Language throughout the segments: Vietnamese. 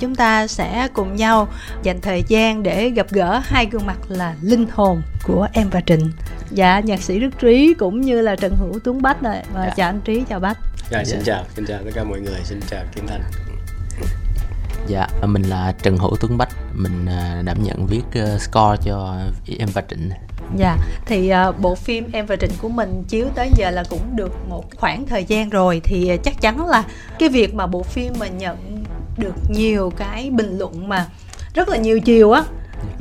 chúng ta sẽ cùng nhau dành thời gian để gặp gỡ hai gương mặt là linh hồn của em và Trịnh. Dạ, nhạc sĩ Đức Trí cũng như là Trần Hữu Tuấn Bách này. Và dạ. chào anh Trí, chào Bách. Dạ, xin chào, xin chào tất cả mọi người, xin chào Kim Thanh. Dạ, mình là Trần Hữu Tuấn Bách, mình à, đảm nhận viết ờ, score cho em và Trịnh. Dạ, thì uh, bộ phim Em và Trịnh của mình chiếu tới giờ là cũng được một khoảng thời gian rồi thì uh, chắc chắn là cái việc mà bộ phim mà nhận được nhiều cái bình luận mà rất là nhiều chiều á.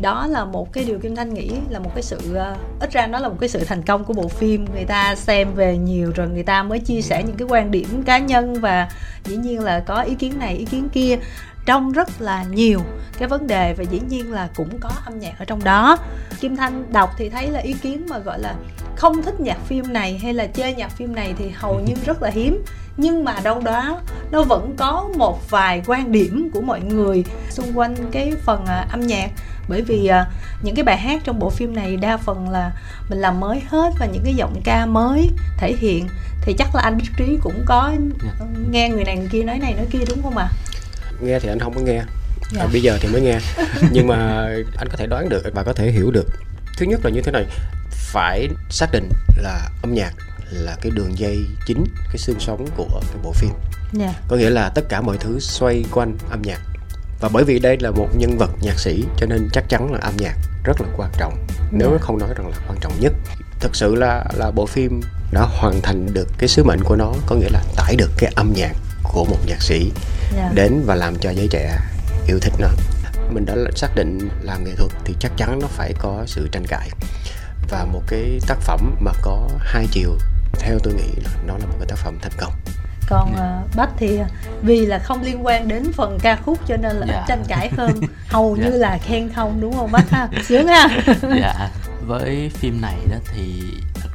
Đó là một cái điều kim thanh nghĩ là một cái sự uh, ít ra nó là một cái sự thành công của bộ phim. Người ta xem về nhiều rồi người ta mới chia sẻ những cái quan điểm cá nhân và dĩ nhiên là có ý kiến này ý kiến kia trong rất là nhiều cái vấn đề và dĩ nhiên là cũng có âm nhạc ở trong đó kim thanh đọc thì thấy là ý kiến mà gọi là không thích nhạc phim này hay là chơi nhạc phim này thì hầu như rất là hiếm nhưng mà đâu đó nó vẫn có một vài quan điểm của mọi người xung quanh cái phần uh, âm nhạc bởi vì uh, những cái bài hát trong bộ phim này đa phần là mình làm mới hết và những cái giọng ca mới thể hiện thì chắc là anh Đức Trí cũng có dạ. nghe người này người kia nói này nói kia đúng không ạ? À? Nghe thì anh không có nghe dạ. à, bây giờ thì mới nghe nhưng mà anh có thể đoán được và có thể hiểu được thứ nhất là như thế này phải xác định là âm nhạc là cái đường dây chính cái xương sống của cái bộ phim yeah. Dạ. có nghĩa là tất cả mọi thứ xoay quanh âm nhạc và bởi vì đây là một nhân vật nhạc sĩ cho nên chắc chắn là âm nhạc rất là quan trọng nếu yeah. Dạ. không nói rằng là quan trọng nhất thực sự là là bộ phim đã hoàn thành được cái sứ mệnh của nó có nghĩa là tải được cái âm nhạc của một nhạc sĩ yeah. Dạ. đến và làm cho giới trẻ yêu thích nó mình đã xác định làm nghệ thuật thì chắc chắn nó phải có sự tranh cãi và một cái tác phẩm mà có hai chiều theo tôi nghĩ là nó là một cái tác phẩm thành công còn uh, bách thì vì là không liên quan đến phần ca khúc cho nên là yeah. tranh cãi hơn hầu yeah. như là khen không đúng không bách ha sướng ha dạ với phim này đó thì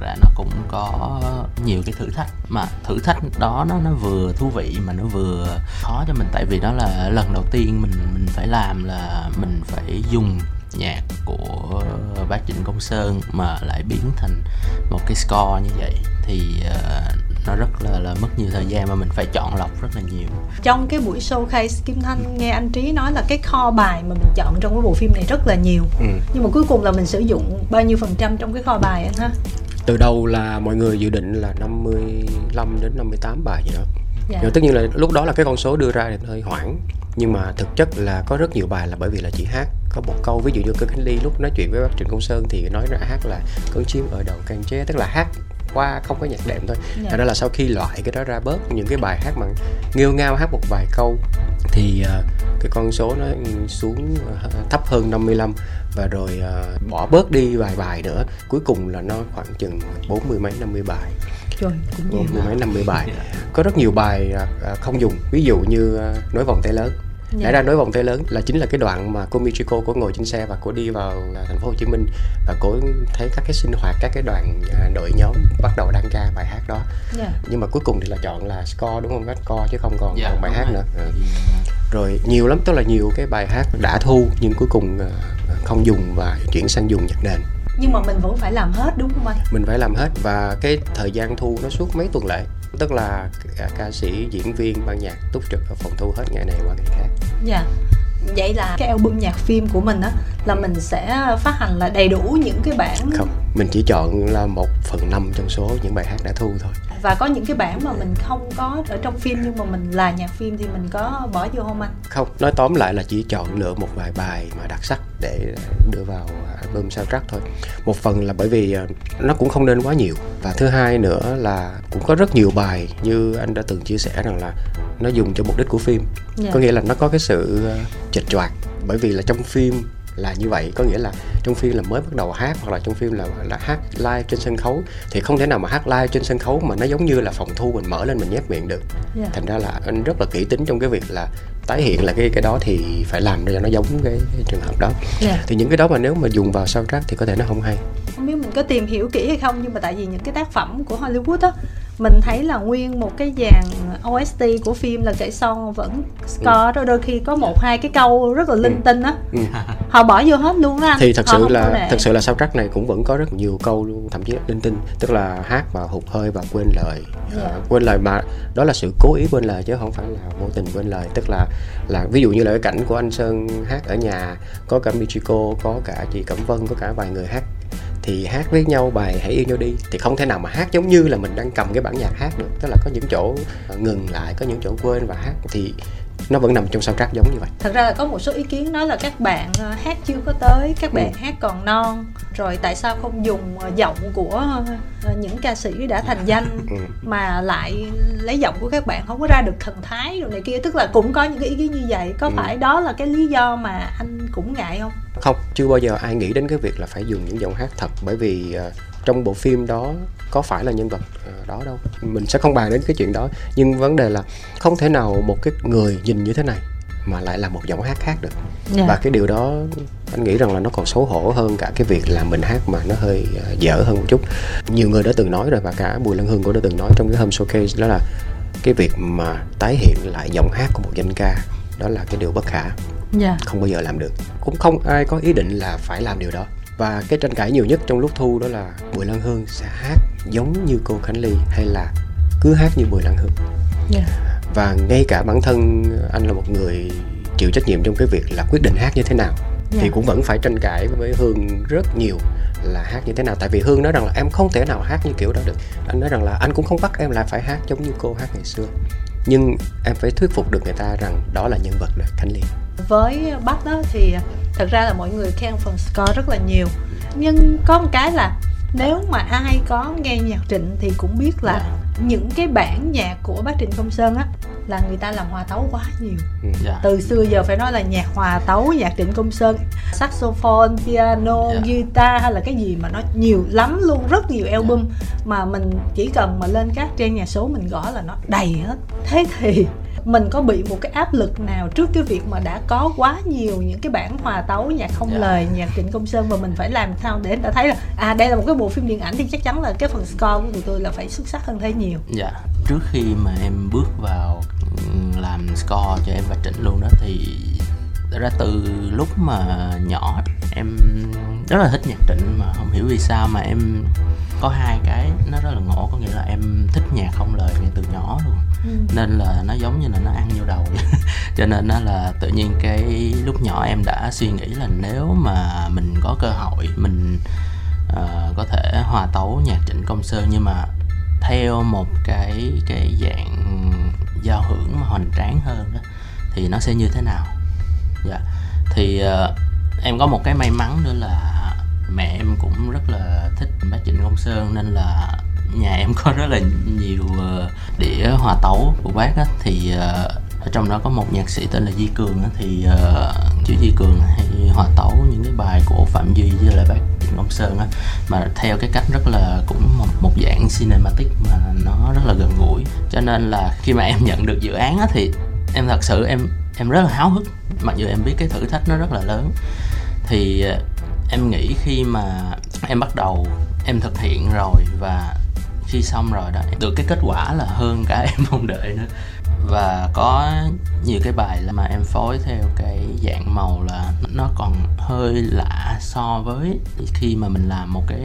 ra nó cũng có nhiều cái thử thách. Mà thử thách đó nó nó vừa thú vị mà nó vừa khó cho mình. Tại vì đó là lần đầu tiên mình mình phải làm là mình phải dùng nhạc của bác Trịnh Công Sơn mà lại biến thành một cái score như vậy. Thì uh, nó rất là là mất nhiều thời gian mà mình phải chọn lọc rất là nhiều. Trong cái buổi showcase Kim Thanh nghe anh Trí nói là cái kho bài mà mình chọn trong cái bộ phim này rất là nhiều. Ừ. nhưng mà cuối cùng là mình sử dụng bao nhiêu phần trăm trong cái kho bài anh ha từ đầu là mọi người dự định là 55 đến 58 bài gì đó dạ. tất nhiên là lúc đó là cái con số đưa ra thì hơi hoảng nhưng mà thực chất là có rất nhiều bài là bởi vì là chỉ hát có một câu ví dụ như cơ khánh ly lúc nói chuyện với bác trịnh công sơn thì nói ra hát là con chim ở đầu cành tre tức là hát qua không có nhạc đệm thôi yeah. Dạ. đó là sau khi loại cái đó ra bớt những cái bài hát mà nghêu ngao hát một vài câu thì uh, cái con số nó xuống uh, thấp hơn 55 và rồi uh, bỏ bớt đi vài bài nữa. Cuối cùng là nó khoảng chừng bốn mươi mấy năm mươi bài. Trời, cũng nhiều. Mười mấy năm mươi bài. Có rất nhiều bài uh, không dùng. Ví dụ như uh, nối vòng tay lớn. Dạ. ra nối vòng tay lớn là chính là cái đoạn mà cô Michiko có ngồi trên xe và cô đi vào thành phố Hồ Chí Minh và cô thấy các cái sinh hoạt các cái đoàn à, đội nhóm bắt đầu đăng ca bài hát đó. Yeah. Dạ. nhưng mà cuối cùng thì là chọn là score đúng không? Score chứ không còn, yeah, còn bài hát nữa. Ừ. rồi nhiều lắm tức là nhiều cái bài hát đã thu nhưng cuối cùng à, không dùng và chuyển sang dùng nhạc nền. Nhưng mà mình vẫn phải làm hết đúng không anh? Mình phải làm hết và cái thời gian thu nó suốt mấy tuần lễ. Tức là ca sĩ diễn viên ban nhạc túc trực ở phòng thu hết ngày này qua ngày khác. Dạ. Yeah vậy là cái album nhạc phim của mình á là mình sẽ phát hành là đầy đủ những cái bản không mình chỉ chọn là một phần năm trong số những bài hát đã thu thôi. Và có những cái bản mà mình không có ở trong phim nhưng mà mình là nhạc phim thì mình có bỏ vô không anh? Không nói tóm lại là chỉ chọn lựa một vài bài mà đặc sắc để đưa vào album soundtrack thôi một phần là bởi vì à, nó cũng không nên quá nhiều và thứ hai nữa là cũng có rất nhiều bài như anh đã từng chia sẻ rằng là nó dùng cho mục đích của phim yeah. Dạ. có nghĩa là nó có cái sự à, chệch choạc bởi vì là trong phim là như vậy có nghĩa là trong phim là mới bắt đầu hát hoặc là trong phim là là hát live trên sân khấu thì không thể nào mà hát live trên sân khấu mà nó giống như là phòng thu mình mở lên mình nhét miệng được yeah. Dạ. thành ra là anh rất là kỹ tính trong cái việc là tái hiện là cái cái đó thì phải làm cho nó giống cái, cái trường hợp đó yeah. Dạ. thì những cái đó mà nếu mà dùng vào soundtrack thì có thể nó không hay không biết mình có tìm hiểu kỹ hay không nhưng mà tại vì những cái tác phẩm của Hollywood á mình thấy là nguyên một cái dàn OST của phim là kể son vẫn score đó đôi khi có một hai cái câu rất là linh tinh á. Ừ. họ bỏ vô hết luôn á thì thật Họ sự có là thật sự là soundtrack này cũng vẫn có rất nhiều câu luôn thậm chí linh tinh tức là hát mà hụt hơi và quên lời. Dạ. Ờ, quên lời mà đó là sự cố ý quên lời chứ không phải là vô tình quên lời. Tức là là ví dụ như là cái cảnh của anh Sơn hát ở nhà có cả Michiko có cả chị Cẩm Vân có cả vài người hát thì hát với nhau bài hãy yêu nhau đi thì không thể nào mà hát giống như là mình đang cầm cái bản nhạc hát được tức là có những chỗ ngừng lại, có những chỗ quên và hát. Thì nó vẫn nằm trong soundtrack giống như vậy thật ra là có một số ý kiến nói là các bạn ờ, hát chưa có tới các bạn Ừ. hát còn non rồi tại sao không dùng ờ, giọng của ờ, những ca sĩ đã thành danh ừ. mà lại lấy giọng của các bạn không có ra được thần thái rồi này kia tức là cũng có những cái ý kiến như vậy có Ừ. phải đó là cái lý do mà anh cũng ngại không không chưa bao giờ ai nghĩ đến cái việc là phải dùng những giọng hát thật bởi vì trong bộ phim đó có phải là nhân vật ờ, đó đâu. Mình sẽ không bàn đến cái chuyện đó. Nhưng vấn đề là không thể nào một cái người nhìn như thế này mà lại là một giọng hát khác được. Dạ. và cái điều đó anh nghĩ rằng là nó còn xấu hổ hơn cả cái việc là mình hát mà nó hơi ờ, dở hơn một chút. Nhiều người đã từng nói rồi và cả bùi lan hương cũng đã từng nói trong cái hôm showcase đó là cái việc mà tái hiện lại giọng hát của một danh ca đó là cái điều bất khả. Dạ. Không bao giờ làm được. Cũng không ai có ý định là phải làm điều đó và cái tranh cãi nhiều nhất trong lúc thu đó là Bùi Lan Hương sẽ hát giống như cô Khánh Ly hay là cứ hát như Bùi Lan Hương? Dạ. Và ngay cả bản thân anh là một người chịu trách nhiệm trong cái việc là quyết định hát như thế nào Dạ. thì cũng vẫn phải tranh cãi với Hương rất nhiều là hát như thế nào. Tại vì Hương nói rằng là em không thể nào hát như kiểu đó được. Anh nói rằng là anh cũng không bắt em là phải hát giống như cô hát ngày xưa nhưng em phải thuyết phục được người ta rằng đó là nhân vật được Khánh Ly với bắp đó thì thật ra là mọi người khen phần score rất là nhiều. Nhưng có một cái là nếu mà ai có nghe nhạc Trịnh thì cũng biết là những cái bản nhạc của bác Trịnh Công Sơn á là người ta làm hòa tấu quá nhiều. Dạ. Từ xưa giờ phải nói là nhạc hòa tấu nhạc Trịnh Công Sơn saxophone piano Dạ. guitar hay là cái gì mà nó nhiều lắm luôn rất nhiều album mà mình chỉ cần mà lên các trang nhạc số mình gõ là nó đầy hết. Thế thì mình có bị một cái áp lực nào trước cái việc mà đã có quá nhiều những cái bản hòa tấu nhạc không Dạ. lời nhạc Trịnh Công Sơn và mình phải làm sao để ta thấy là à đây là một cái bộ phim điện ảnh thì chắc chắn là cái phần score của tụi tôi là phải xuất sắc hơn thế nhiều Dạ, trước khi mà em bước vào làm score cho em và Trịnh luôn đó thì ra từ lúc mà nhỏ em rất là thích nhạc Trịnh mà không hiểu vì sao mà em có hai cái nó rất là ngộ có nghĩa là em thích nhạc không lời ngay từ nhỏ luôn. Nên là nó giống như là nó ăn vô đầu. Cho nên nó là tự nhiên cái lúc nhỏ em đã suy nghĩ là nếu mà mình có cơ hội mình ờ, có thể hòa tấu nhạc Trịnh Công Sơn nhưng mà theo một cái cái dạng giao hưởng mà hoành tráng hơn đó thì nó sẽ như thế nào? Dạ. Thì ờ, em có một cái may mắn nữa là mẹ em cũng rất là thích bác Trịnh Công Sơn nên là nhà em có rất là nhiều ờ, đĩa hòa tấu của bác á. Thì ờ, ở trong đó có một nhạc sĩ tên là Di Cường á, thì ờ, chữ chú Di Cường hay hòa tấu những cái bài của Phạm Duy với lại bác Trịnh Công Sơn á. Mà theo cái cách rất là cũng một, một dạng cinematic mà nó rất là gần gũi. Cho nên là khi mà em nhận được dự án á thì em thật sự em em rất là háo hức. Mặc dù em biết cái thử thách nó rất là lớn. Thì em nghĩ khi mà em bắt đầu em thực hiện rồi và khi xong rồi đó được cái kết quả là hơn cả em mong đợi nữa. Và có nhiều cái bài là mà em phối theo cái dạng màu là nó còn hơi lạ so với khi mà mình làm một cái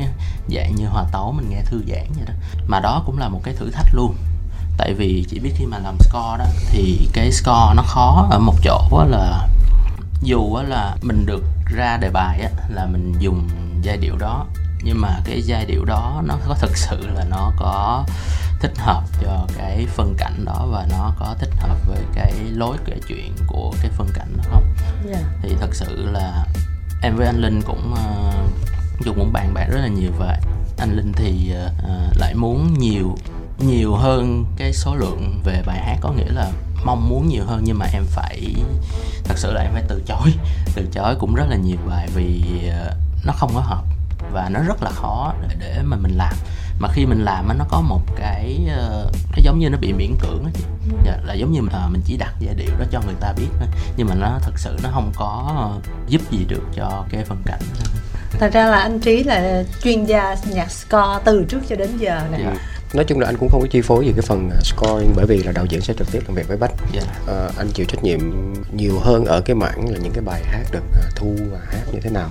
dạng như hòa tấu, mình nghe thư giãn vậy đó. Mà đó cũng là một cái thử thách luôn. Tại vì chỉ biết khi mà làm score đó, thì cái score nó khó ở một chỗ là dù là mình được ra đề bài là mình dùng giai điệu đó nhưng mà cái giai điệu đó nó có thực sự là nó có thích hợp cho cái phân cảnh đó và nó có thích hợp với cái lối kể chuyện của cái phân cảnh đó không yeah. thì thật sự là em với anh Linh cũng uh, chung cũng bàn bạc rất là nhiều và anh Linh thì uh, lại muốn nhiều nhiều hơn cái số lượng về bài hát có nghĩa là mong muốn nhiều hơn nhưng mà em phải thật sự là em phải từ chối. Từ chối cũng rất là nhiều bài vì ờ, nó không có hợp và nó rất là khó để, để mà mình làm. Mà khi mình làm nó có một cái ờ, nó giống như nó bị miễn cưỡng á chị. Dạ, là giống như mình, mình chỉ đặt giai điệu đó cho người ta biết thôi. Nhưng mà nó thật sự nó không có ờ, giúp gì được cho cái phân cảnh thật ra là anh trí là chuyên gia nhạc score từ trước cho đến giờ nè. Dạ. nói chung là anh cũng không có chi phối gì cái phần à, scoring bởi vì là đạo diễn sẽ trực tiếp làm việc với bách. Dạ. Ờ, anh chịu trách nhiệm nhiều hơn ở cái mảng là những cái bài hát được à, thu và hát như thế nào.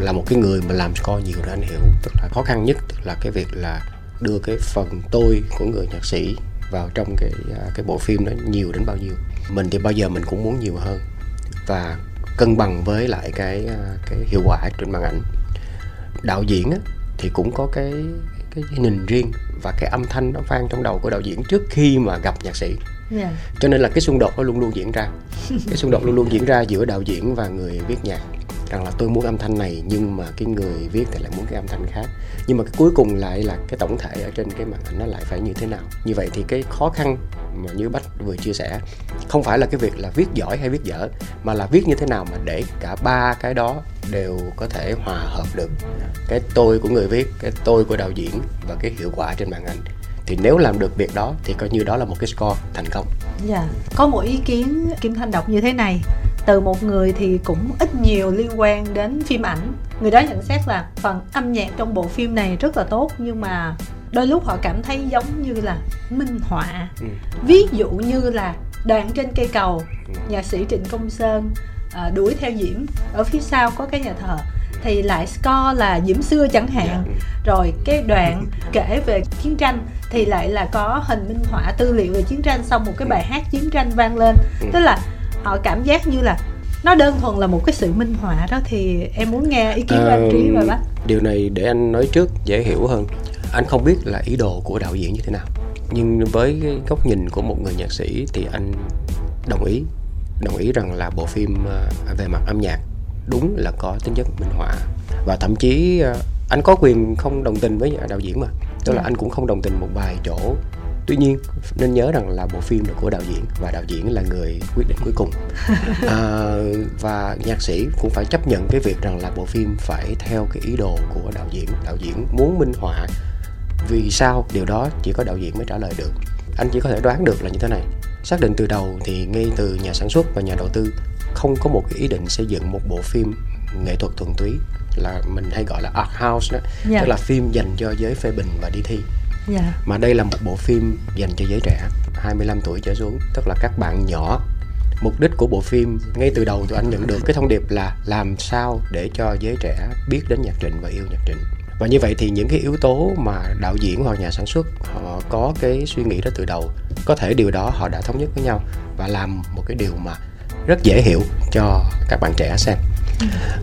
Là một cái người mà làm score nhiều rồi anh hiểu. Tức là khó khăn nhất tức là cái việc là đưa cái phần tôi của người nhạc sĩ vào trong cái à, cái bộ phim đó nhiều đến bao nhiêu. Mình thì bao giờ mình cũng muốn nhiều hơn. Và cân bằng với lại cái à, cái hiệu quả trên màn ảnh. Đạo diễn á, thì cũng có cái cái nhìn riêng và cái âm thanh nó vang trong đầu của đạo diễn trước khi mà gặp nhạc sĩ. Dạ. cho nên là cái xung đột nó luôn luôn diễn ra. Cái xung đột luôn luôn diễn ra giữa đạo diễn và người viết nhạc rằng là tôi muốn âm thanh này nhưng mà cái người viết thì lại muốn cái âm thanh khác. Nhưng mà cái cuối cùng lại là cái tổng thể ở trên cái màn ảnh nó lại phải như thế nào. Như vậy thì cái khó khăn mà như bách vừa chia sẻ không phải là cái việc là viết giỏi hay viết dở, mà là viết như thế nào mà để cả ba cái đó đều có thể hòa hợp được. Cái tôi của người viết, cái tôi của đạo diễn và cái hiệu quả trên màn ảnh thì nếu làm được việc đó thì coi như đó là một cái score thành công. Dạ. Có một ý kiến Kim Thanh đọc như thế này từ một người thì cũng ít nhiều liên quan đến phim ảnh người đó nhận xét là phần âm nhạc trong bộ phim này rất là tốt nhưng mà đôi lúc họ cảm thấy giống như là minh họa Ừ. ví dụ như là đoạn trên cây cầu Ừ. nhạc sĩ trịnh công sơn à, đuổi theo diễm ở phía sau có cái nhà thờ thì lại score là diễm xưa chẳng hạn Ừ. rồi cái đoạn kể về chiến tranh thì lại là có hình minh họa tư liệu về chiến tranh xong một cái bài hát chiến tranh vang lên Ừ. tức là họ cảm giác như là nó đơn thuần là một cái sự minh họa đó thì em muốn nghe ý kiến của anh trí và bác. điều này để anh nói trước dễ hiểu hơn. Anh không biết là ý đồ của đạo diễn như thế nào nhưng với cái góc nhìn của một người nhạc sĩ thì anh đồng ý đồng ý rằng là bộ phim ờ, về mặt âm nhạc đúng là có tính chất minh họa. Và thậm chí ờ, anh có quyền không đồng tình với đạo diễn mà tức là Dạ. anh cũng không đồng tình một vài chỗ tuy nhiên nên nhớ rằng là bộ phim là của đạo diễn và đạo diễn là người quyết định cuối cùng. À, và nhạc sĩ cũng phải chấp nhận cái việc rằng là bộ phim phải theo cái ý đồ của đạo diễn. Đạo diễn muốn minh họa. Vì sao? Điều đó chỉ có đạo diễn mới trả lời được. Anh chỉ có thể đoán được là như thế này. Xác định từ đầu thì ngay từ nhà sản xuất và nhà đầu tư không có một cái ý định xây dựng một bộ phim nghệ thuật thuần túy là mình hay gọi là art house đó. Dạ. tức là phim dành cho giới phê bình và đi thi yeah. mà đây là một bộ phim dành cho giới trẻ 25 tuổi trở xuống, tức là các bạn nhỏ. Mục đích của bộ phim, ngay từ đầu tụi anh nhận được cái thông điệp là làm sao để cho giới trẻ biết đến nhạc trịnh và yêu nhạc trịnh và như vậy thì những cái yếu tố mà đạo diễn hoặc nhà sản xuất họ có cái suy nghĩ đó từ đầu, có thể điều đó họ đã thống nhất với nhau và làm một cái điều mà rất dễ hiểu cho các bạn trẻ xem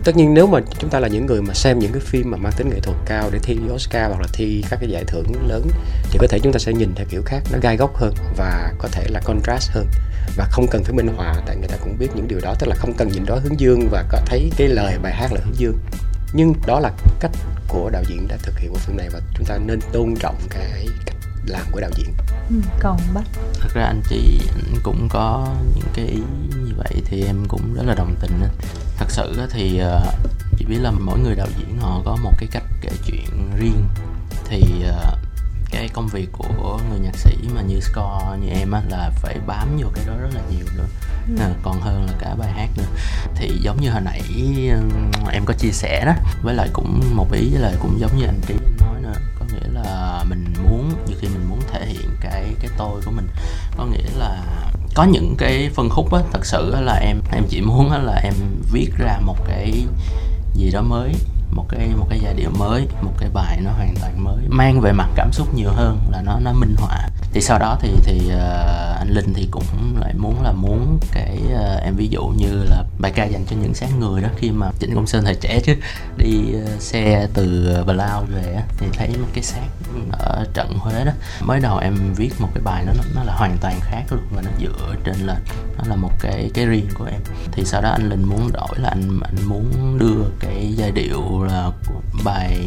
tất nhiên nếu mà chúng ta là những người mà xem những cái phim mà mang tính nghệ thuật cao để thi Oscar hoặc là thi các cái giải thưởng lớn thì có thể chúng ta sẽ nhìn theo kiểu khác nó gai góc hơn và có thể là contrast hơn và không cần phải minh họa tại người ta cũng biết những điều đó tức là không cần nhìn đó hướng dương và có thấy cái lời bài hát là hướng dương. Nhưng đó là cách của đạo diễn đã thực hiện bộ phim này và chúng ta nên tôn trọng cái cách làm của đạo diễn. Ừ, còn bác thật ra anh chị anh cũng có những cái ý như vậy thì em cũng rất là đồng tình á. Thật sự thì ờ, chỉ biết là mỗi người đạo diễn họ có một cái cách kể chuyện riêng. Thì ờ, cái công việc của người nhạc sĩ mà như score như em á là phải bám vô cái đó rất là nhiều nữa. À, còn hơn là cả bài hát nữa. Thì giống như hồi nãy ừm, em có chia sẻ đó với lại cũng một ý là cũng giống như anh trí nói nữa có nghĩa là mình muốn nhiều khi mình muốn thể hiện cái cái tôi của mình. Có nghĩa là có những cái phân khúc á, thật sự á là em em chỉ muốn á là em viết ra một cái gì đó mới, một cái một cái giai điệu mới, một cái bài nó hoàn toàn mới, mang về mặt cảm xúc nhiều hơn, là nó nó minh họa thì sau đó thì thì uh, anh linh thì cũng lại muốn là muốn cái uh, em ví dụ như là bài ca dành cho những sáng người đó khi mà trịnh công sơn thời trẻ chứ đi uh, xe từ bà lao về á, thì thấy một cái xác ở trận Huế đó. Mới đầu em viết một cái bài nó nó là hoàn toàn khác luôn và nó dựa trên là nó là một cái cái riêng của em. Thì sau đó anh linh muốn đổi là anh anh muốn đưa cái giai điệu là bài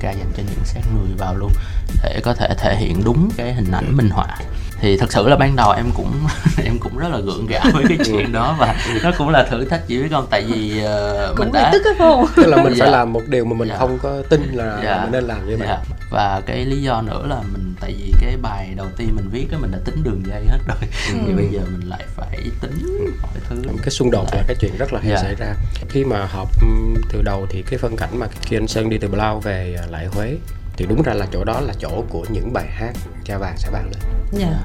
ca dành cho những xác người vào luôn để có thể thể hiện đúng cái hình ảnh minh họa. Thì thật sự là ban đầu em cũng em cũng rất là gượng gạo với cái chuyện đó và nó cũng là thử thách chị biết không? Tại vì ờ, cũng mình đã tức phải không tức là mình phải Dạ. làm một điều mà mình Dạ. không có tin là, Dạ. mình nên làm như vậy. Dạ. và cái lý do nữa là mình tại vì cái bài đầu tiên mình viết á mình đã tính đường dây hết rồi. Thì bây giờ mình lại phải tính mọi thứ. Cái xung đột là cái chuyện rất là hay Dạ. xảy ra. Khi mà họp ừm, từ đầu thì cái phân cảnh mà khi anh Sơn đi từ Blau về à, lại Huế thì đúng ra là chỗ đó là chỗ của những bài hát cha vàng sẽ vang lên. Dạ.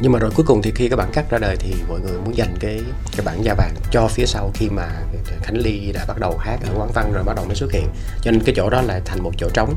Nhưng mà rồi cuối cùng thì khi cái bản cắt ra đời thì mọi người muốn dành cái cái bản da vàng cho phía sau khi mà Khánh Ly đã bắt đầu hát ở quán văn rồi bắt đầu mới xuất hiện. Cho nên cái chỗ đó lại thành một chỗ trống.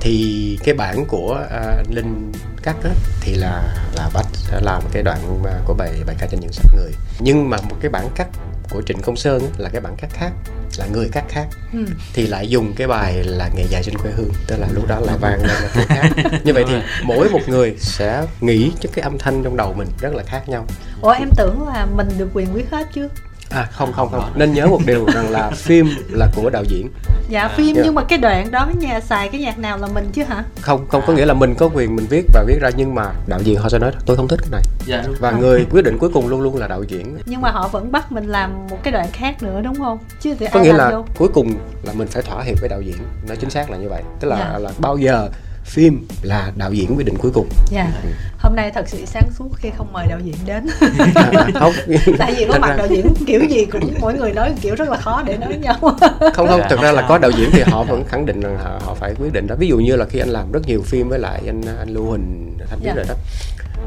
Thì cái bản của uh, Linh cắt á, thì là là Bách đã làm cái đoạn của bài bài ca trên những sắc người. Nhưng mà một cái bản cắt của Trịnh Công Sơn là cái bản cắt khác là người cắt khác. Ừ. thì lại dùng cái bài là nghề dài trên quê hương tức là lúc đó vang lên là khác. Như vậy thì mỗi một người sẽ nghĩ cho cái âm thanh trong đầu mình rất là khác nhau. Ủa em tưởng là mình được quyền quyết hết chứ à không không không. Nên nhớ một điều rằng là phim là của đạo diễn. Dạ phim Dạ. nhưng mà cái đoạn đó nhà xài cái nhạc nào là mình chứ hả? Không không có nghĩa là mình có quyền mình viết và viết ra nhưng mà đạo diễn họ sẽ nói tôi không thích cái này. Dạ đúng. Và người quyết định cuối cùng luôn luôn là đạo diễn. Nhưng mà họ vẫn bắt mình làm một cái đoạn khác nữa đúng không? Chứ thì có ai nghĩa làm là đâu cuối cùng là mình phải thỏa hiệp với đạo diễn. Nói chính xác là như vậy. Tức là Dạ. là bao giờ phim là đạo diễn quyết định cuối cùng. Dạ. Hôm nay thật sự sáng suốt khi không mời đạo diễn đến. À, không. Tại vì có mặt ra- đạo diễn kiểu gì cũng mỗi người nói kiểu rất là khó để nói nhau. Không không thực ra là có đạo diễn thì họ vẫn khẳng định rằng họ, họ phải quyết định đó. Ví dụ như là khi anh làm rất nhiều phim với lại anh anh Lưu Huỳnh Thanh biết Dạ. rồi đó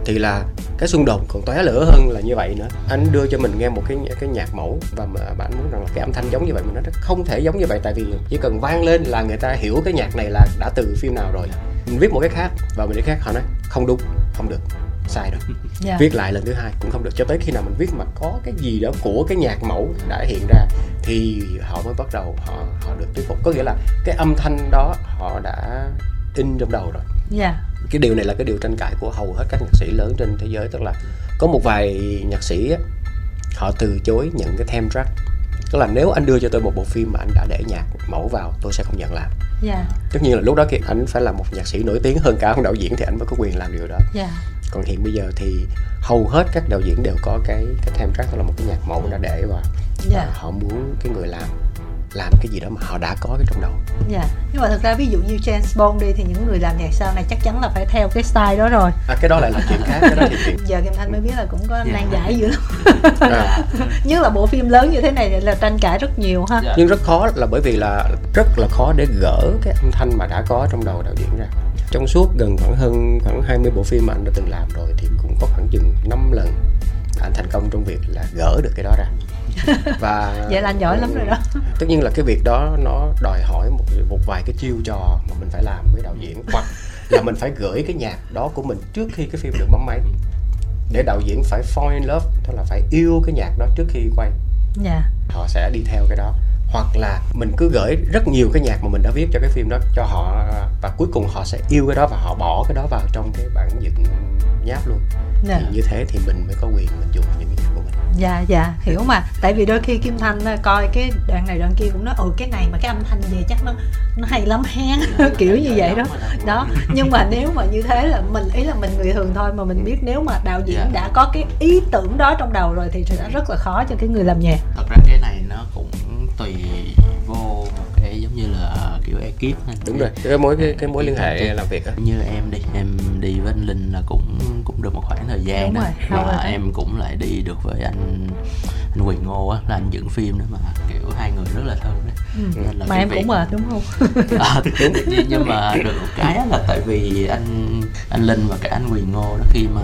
thì là cái xung đột còn tóe lửa hơn là như vậy nữa. Anh đưa cho mình nghe một cái cái nhạc mẫu và mà bạn muốn rằng là cái âm thanh giống như vậy mình nói không thể giống như vậy. Tại vì chỉ cần vang lên là người ta hiểu cái nhạc này là đã từ phim nào rồi. Mình viết một cái khác và mình cái khác họ nói không đúng không được. Sai rồi. Dạ. Viết lại lần thứ hai cũng không được. Cho tới khi nào mình viết mà có cái gì đó của cái nhạc mẫu đã hiện ra thì họ mới bắt đầu họ họ được thuyết phục. Có nghĩa là cái âm thanh đó họ đã in trong đầu rồi. Dạ cái điều này là cái điều tranh cãi của hầu hết các nhạc sĩ lớn trên thế giới. Tức là có một vài nhạc sĩ á, họ từ chối nhận cái theme track. Tức là nếu anh đưa cho tôi một bộ phim mà anh đã để nhạc mẫu vào tôi sẽ không nhận làm. Dạ. Tất nhiên là lúc đó thì anh phải là một nhạc sĩ nổi tiếng hơn cả ông đạo diễn thì anh mới có quyền làm điều đó. Dạ. Còn hiện bây giờ thì hầu hết các đạo diễn đều có cái cái theme track tức là một cái nhạc mẫu đã để vào. Dạ. và họ muốn cái người làm làm cái gì đó mà họ đã có cái trong đầu. Dạ nhưng mà thật ra ví dụ như James Bond đi thì những người làm nhạc sau này chắc chắn là phải theo cái style đó rồi. À, cái đó lại là chuyện khác cái đó thì chuyện giờ Kim Thanh mới biết là cũng có Dạ. nan giải dữ lắm. À, nhất là bộ phim lớn như thế này là tranh cãi rất nhiều ha. Dạ. nhưng rất khó là bởi vì là rất là khó để gỡ cái âm thanh mà đã có trong đầu đạo diễn ra. Trong suốt gần khoảng hơn khoảng 20 bộ phim mà anh đã từng làm rồi thì cũng có khoảng chừng 5 lần anh thành công trong việc là gỡ được cái đó ra và vậy là anh giỏi lắm rồi đó. Tất nhiên là cái việc đó nó đòi hỏi một một vài cái chiêu trò mà mình phải làm với đạo diễn. Hoặc là mình phải gửi cái nhạc đó của mình trước khi cái phim được bấm máy. Để đạo diễn phải fall in love tức là phải yêu cái nhạc đó trước khi quay. Dạ. Họ sẽ đi theo cái đó. Hoặc là mình cứ gửi rất nhiều cái nhạc mà mình đã viết cho cái phim đó cho họ và cuối cùng họ sẽ yêu cái đó và họ bỏ cái đó vào trong cái bản dựng nháp luôn. Dạ. Thì như thế thì mình mới có quyền mình dùng những dạ dạ hiểu mà. Tại vì đôi khi kim thanh á, coi cái đoạn này đoạn kia cũng nói ừ cái này mà cái âm thanh về chắc nó nó hay lắm hen kiểu như vậy đó. đó nhưng mà nếu mà như thế là mình ý là mình người thường thôi mà mình biết nếu mà đạo diễn Dạ. đã có cái ý tưởng đó trong đầu rồi thì sẽ rất là khó cho cái người làm nhạc. Thật ra cái này nó cũng tùy vô như là kiểu ekip ha. đúng rồi cái mối cái, cái mối liên hệ làm việc á như em đi em đi với anh linh là cũng cũng được một khoảng thời gian Đúng đó rồi, rồi và đó. em cũng lại đi được với anh anh Quyền Ngô á là anh dựng phim đó mà kiểu hai người rất là thân đấy ừ. Nên là mà em việc- cũng mệt đúng không à, đúng nhưng- nhưng mà được một cái á là tại vì anh anh Linh và cả anh Quyền Ngô đó khi mà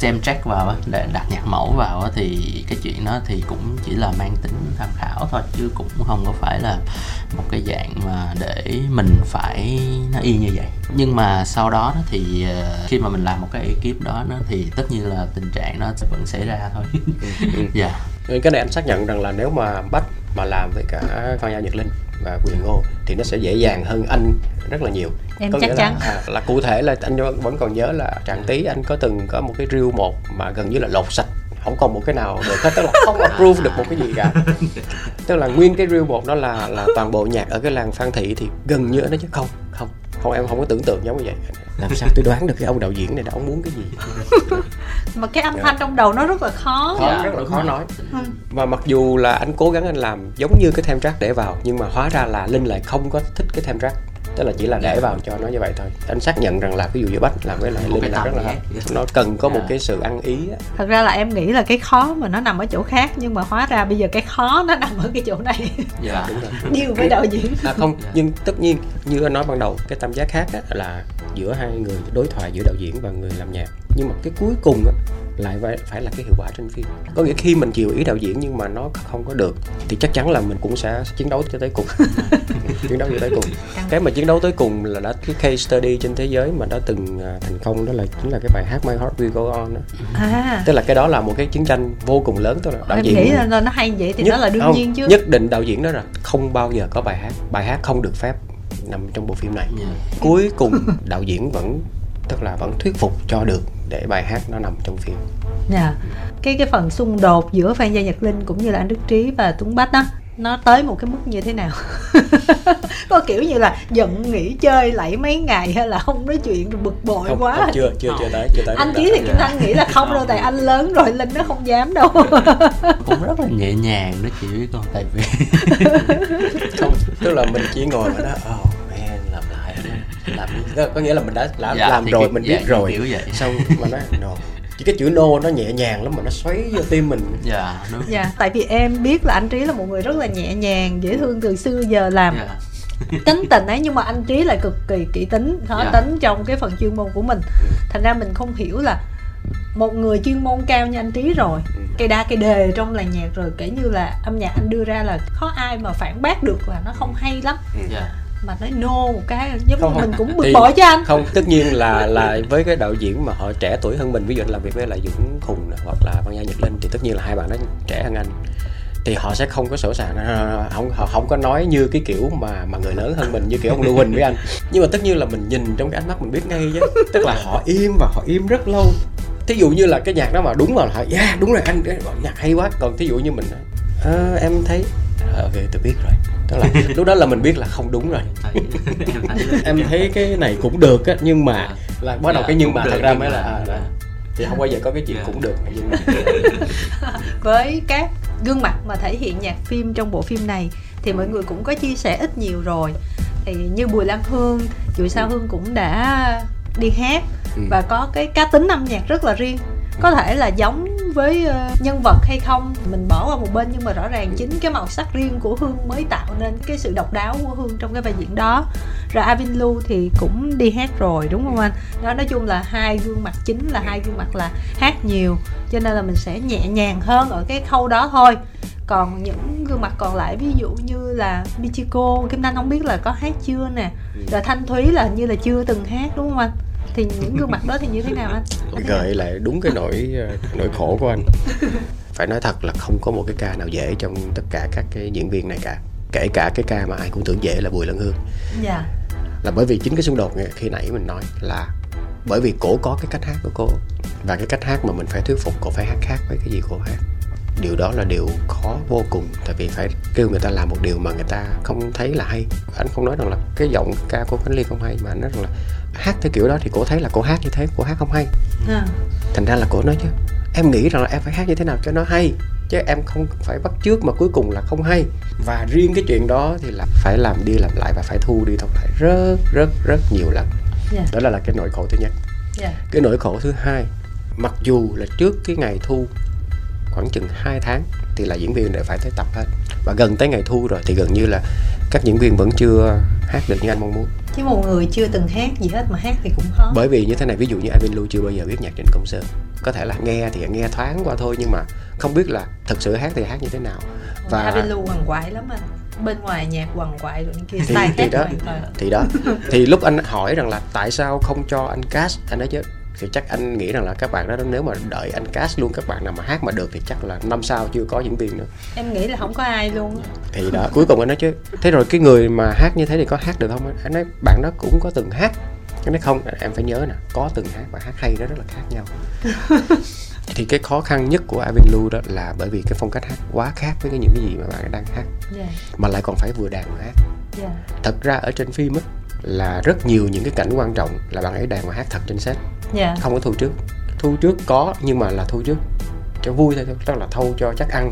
xem track vào để đặt nhạc mẫu vào thì cái chuyện đó thì cũng chỉ là mang tính tham khảo thôi chứ cũng không có phải là một cái dạng mà để mình phải nó y như vậy. Nhưng mà sau đó thì ờ, khi mà mình làm một cái ekip đó thì tất nhiên là tình trạng nó sẽ vẫn xảy ra thôi. Ừ. dạ. Nên cái này anh xác nhận rằng là nếu mà Bách mà làm với cả Phan Gia Nhật Linh và Quyền Ngô thì nó sẽ dễ dàng hơn anh rất là nhiều. Em Có chắc nghĩa chắn. Là, à, là cụ thể là anh vẫn còn nhớ là Trạng Tí anh có từng có một cái reel một mà gần như là lột sạch không còn một cái nào được hết tức là không approve được một cái gì cả tức là nguyên cái reel một đó là là toàn bộ nhạc ở cái làng Phan Thị thì gần như nó chứ không không không em không có tưởng tượng giống như vậy. Làm sao? Tôi đoán được cái ông đạo diễn này là ông muốn cái gì. Mà cái âm thanh trong đầu nó rất là khó. Khó Dạ, rất là khó nói. Ừ. và mặc dù là anh cố gắng anh làm giống như cái theme track để vào nhưng mà hóa ra là linh lại không có thích cái theme track tức là chỉ là để vào cho nó như vậy thôi. Anh xác nhận rằng là ví dụ như bách làm với lại Một linh cái là rất là nhé. nó cần có một Dạ. cái sự ăn ý thật ra là em nghĩ là cái khó mà nó nằm ở chỗ khác nhưng mà hóa ra bây giờ cái khó nó nằm ở cái chỗ này. Dạ. Đúng rồi. Nhiều với đạo diễn. À không Dạ. nhưng tất nhiên như anh nói ban đầu cái tam giác khác á, là giữa hai người đối thoại giữa đạo diễn và người làm nhạc. Nhưng mà cái cuối cùng á, lại phải, phải là cái hiệu quả trên phim. Có nghĩa khi mình chiều ý đạo diễn nhưng mà nó không có được thì chắc chắn là mình cũng sẽ chiến đấu cho tới cùng. Chiến đấu cho tới cùng. Cái mà chiến đấu tới cùng là đã cái case study trên thế giới mà đã từng à, thành công đó là chính là cái bài hát My Heart Will Go On đó. à. Tức là cái đó là một cái chiến tranh vô cùng lớn tức là đạo em diễn nghĩ là nó hay vậy thì nhất- nó là đương không, nhiên chứ. nhất định đạo diễn đó là không bao giờ có bài hát. Bài hát không được phép nằm trong bộ phim này. Dạ. cuối cùng đạo diễn vẫn tức là vẫn thuyết phục cho được để bài hát nó nằm trong phim. Dạ. Cái cái phần xung đột giữa Phan Gia Nhật Linh cũng như là anh Đức Trí và Tuấn Bách đó nó tới một cái mức như thế nào? Có kiểu như là giận nghỉ chơi lại mấy ngày hay là không nói chuyện rồi bực bội không, quá? không chưa chưa chưa tới chưa tới anh Trí thì Kim Thanh nghĩ là không đâu tại anh lớn rồi Linh nó không dám đâu. Cũng rất là nhẹ nhàng đó chị biết không? Tại vì không tức là mình chỉ ngồi mà đó oh lại làm đi." có nghĩa là mình đã, đã Dạ, làm rồi kiểu- mình dạ, biết rồi. kiểu vậy. xong mà nói no. Chỉ cái chữ no nó nhẹ nhàng lắm mà nó xoáy vô tim mình. Dạ đúng. Dạ tại vì em biết là anh Trí là một người rất là nhẹ nhàng dễ thương từ xưa giờ làm. Dạ. Tính tình ấy nhưng mà anh trí lại cực kỳ kỹ tính khó Dạ. tính trong cái phần chuyên môn của mình. Thành ra mình không hiểu là một người chuyên môn cao như anh trí rồi cây đa cây đề trong làng nhạc rồi kể như là âm nhạc anh đưa ra là khó ai mà phản bác được là nó không hay lắm. Dạ mà nói no một cái giống Không, mình cũng bực Thì- bội cho anh. không tất nhiên là là với cái đạo diễn mà họ trẻ tuổi hơn mình ví dụ anh làm việc với lại Dũng Khùng nè, hoặc là Văn Gia Nhật Linh thì tất nhiên là hai bạn đó trẻ hơn anh. Thì họ sẽ không có sổ sàng ờ, không họ không có nói như cái kiểu mà mà người lớn hơn mình như kiểu ông Lưu Huỳnh với anh. Nhưng mà tất nhiên là mình nhìn trong cái ánh mắt mình biết ngay chứ. Tức là họ im và họ im rất lâu. Thí dụ như là cái nhạc đó mà đúng mà họ yeah đúng rồi anh cái nhạc hay quá. Còn thí dụ như mình "Ờ, em thấy "Ờ, ok tôi biết rồi. Tức là lúc đó là mình biết là không đúng rồi. Thấy, em thấy cái này cũng được á nhưng mà là bắt đầu Dạ, cái nhưng mà thật ra mới là à, dạ. đó. thì không bao giờ có cái chuyện Dạ. cũng được. Nhưng mà với các gương mặt mà thể hiện nhạc phim trong bộ phim này thì mọi người cũng có chia sẻ ít nhiều rồi. Thì như Bùi Lan Hương, Chuỗi Sao Hương cũng đã đi hát Ừ. và có cái cá tính âm nhạc rất là riêng. Có thể là giống với ờ, nhân vật hay không. Mình bỏ qua một bên nhưng mà rõ ràng chính cái màu sắc riêng của Hương mới tạo nên cái sự độc đáo của Hương trong cái vai diễn đó. Rồi Avin Lu thì cũng đi hát rồi đúng không anh? Đó nói chung là hai gương mặt chính là hai gương mặt là hát nhiều cho nên là mình sẽ nhẹ nhàng hơn ở cái khâu đó thôi. Còn những gương mặt còn lại ví dụ như là Michiko Kim Thanh không biết là có hát chưa nè. Rồi Thanh Thúy là hình như là chưa từng hát đúng không anh thì những gương mặt đó thì như thế nào anh? Gợi lại đúng cái nỗi ờ, nỗi khổ của anh. Phải nói thật là không có một cái ca nào dễ trong tất cả các cái diễn viên này cả. Kể cả cái ca mà ai cũng tưởng dễ là Bùi Lan Hương. Dạ. Là bởi vì chính cái xung đột khi nãy mình nói là bởi vì cổ có cái cách hát của cô. Và cái cách hát mà mình phải thuyết phục cô phải hát khác với cái gì cô hát điều đó là điều khó vô cùng tại vì phải kêu người ta làm một điều mà người ta không thấy là hay. Anh không nói rằng là cái giọng ca của Khánh Ly không hay mà anh nói rằng là hát theo kiểu đó thì cổ thấy là cổ hát như thế cổ hát không hay. À, thành ra là cổ nói chứ em nghĩ rằng là em phải hát như thế nào cho nó hay chứ em không phải bắt chước mà cuối cùng là không hay. Và riêng cái chuyện đó thì là phải làm đi làm lại và phải thu đi học lại rất rất rất nhiều lần. Dạ. Đó là, là cái nỗi khổ thứ nhất. Dạ. Cái nỗi khổ thứ hai mặc dù là trước cái ngày thu khoảng chừng 2 tháng thì là diễn viên đều phải tới tập hết. Và gần tới ngày thu rồi thì gần như là các diễn viên vẫn chưa hát được như anh mong muốn. Chứ một người chưa từng hát gì hết mà hát thì cũng khó. Bởi vì như thế này ví dụ như Ivan Lu chưa bao giờ viết nhạc trình công sơn có thể là nghe thì nghe thoáng qua thôi nhưng mà không biết là thực sự hát thì hát như thế nào. Và và Avilu quằn quại lắm anh. Bên ngoài nhạc quằn quại rồi kia thì, thì đó hoàn toàn. thì đó. Thì lúc anh hỏi rằng là tại sao không cho anh cast anh nói chứ thì chắc anh nghĩ rằng là các bạn đó nếu mà đợi anh cast luôn các bạn nào mà hát mà được thì chắc là năm sau chưa có diễn viên nữa. Em nghĩ là không có ai luôn thì đó cuối cùng anh nói chứ. Thế rồi cái người mà hát như thế thì có hát được không? Anh nói bạn đó cũng có từng hát. Anh nói không em phải nhớ nè có từng hát và hát hay đó rất là khác nhau. Thì cái khó khăn nhất của Avin Lu đó là bởi vì cái phong cách hát quá khác với cái những cái gì mà bạn đang hát. Dạ. Mà lại còn phải vừa đàn vừa hát. Dạ. Thật ra ở trên phim á là rất nhiều những cái cảnh quan trọng là bạn ấy đàn và hát thật trên set. Dạ. Không có thu trước. Thu trước có nhưng mà là thu trước. Cho vui thôi tức là thâu cho chắc ăn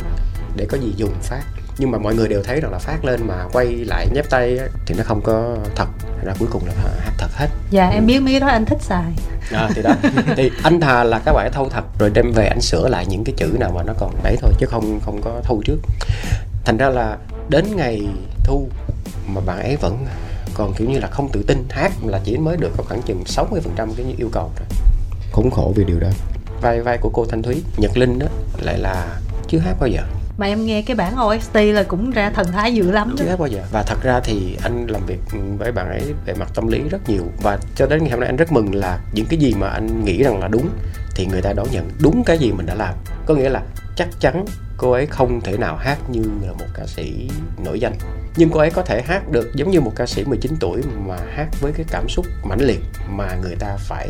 để có gì dùng phát. Nhưng mà mọi người đều thấy rằng là phát lên mà quay lại nhép tay thì nó không có thật. Ra cuối cùng là hát thật hết. Dạ em biết mấy cái đó anh thích xài. À, thì đó. Thì anh thà là các bạn thâu thật rồi đem về anh sửa lại những cái chữ nào mà nó còn đấy thôi chứ không không có thu trước. Thành ra là đến ngày thu mà bạn ấy vẫn còn kiểu như là không tự tin hát là chỉ mới được có khoảng chừng 60% cái yêu cầu thôi. Khốn khổ vì điều đó. Vai vai của cô Thanh Thúy Nhật Linh đó lại là chưa hát bao giờ. Mà em nghe cái bản OST là cũng ra thần thái dữ lắm chưa hát bao giờ. Và thật ra thì anh làm việc với bạn ấy về mặt tâm lý rất nhiều. Và cho đến ngày hôm nay anh rất mừng là những cái gì mà anh nghĩ rằng là đúng thì người ta đón nhận đúng cái gì mình đã làm. Có nghĩa là chắc chắn cô ấy không thể nào hát như là một ca sĩ nổi danh. Nhưng cô ấy có thể hát được giống như một ca sĩ 19 tuổi mà hát với cái cảm xúc mãnh liệt mà người ta phải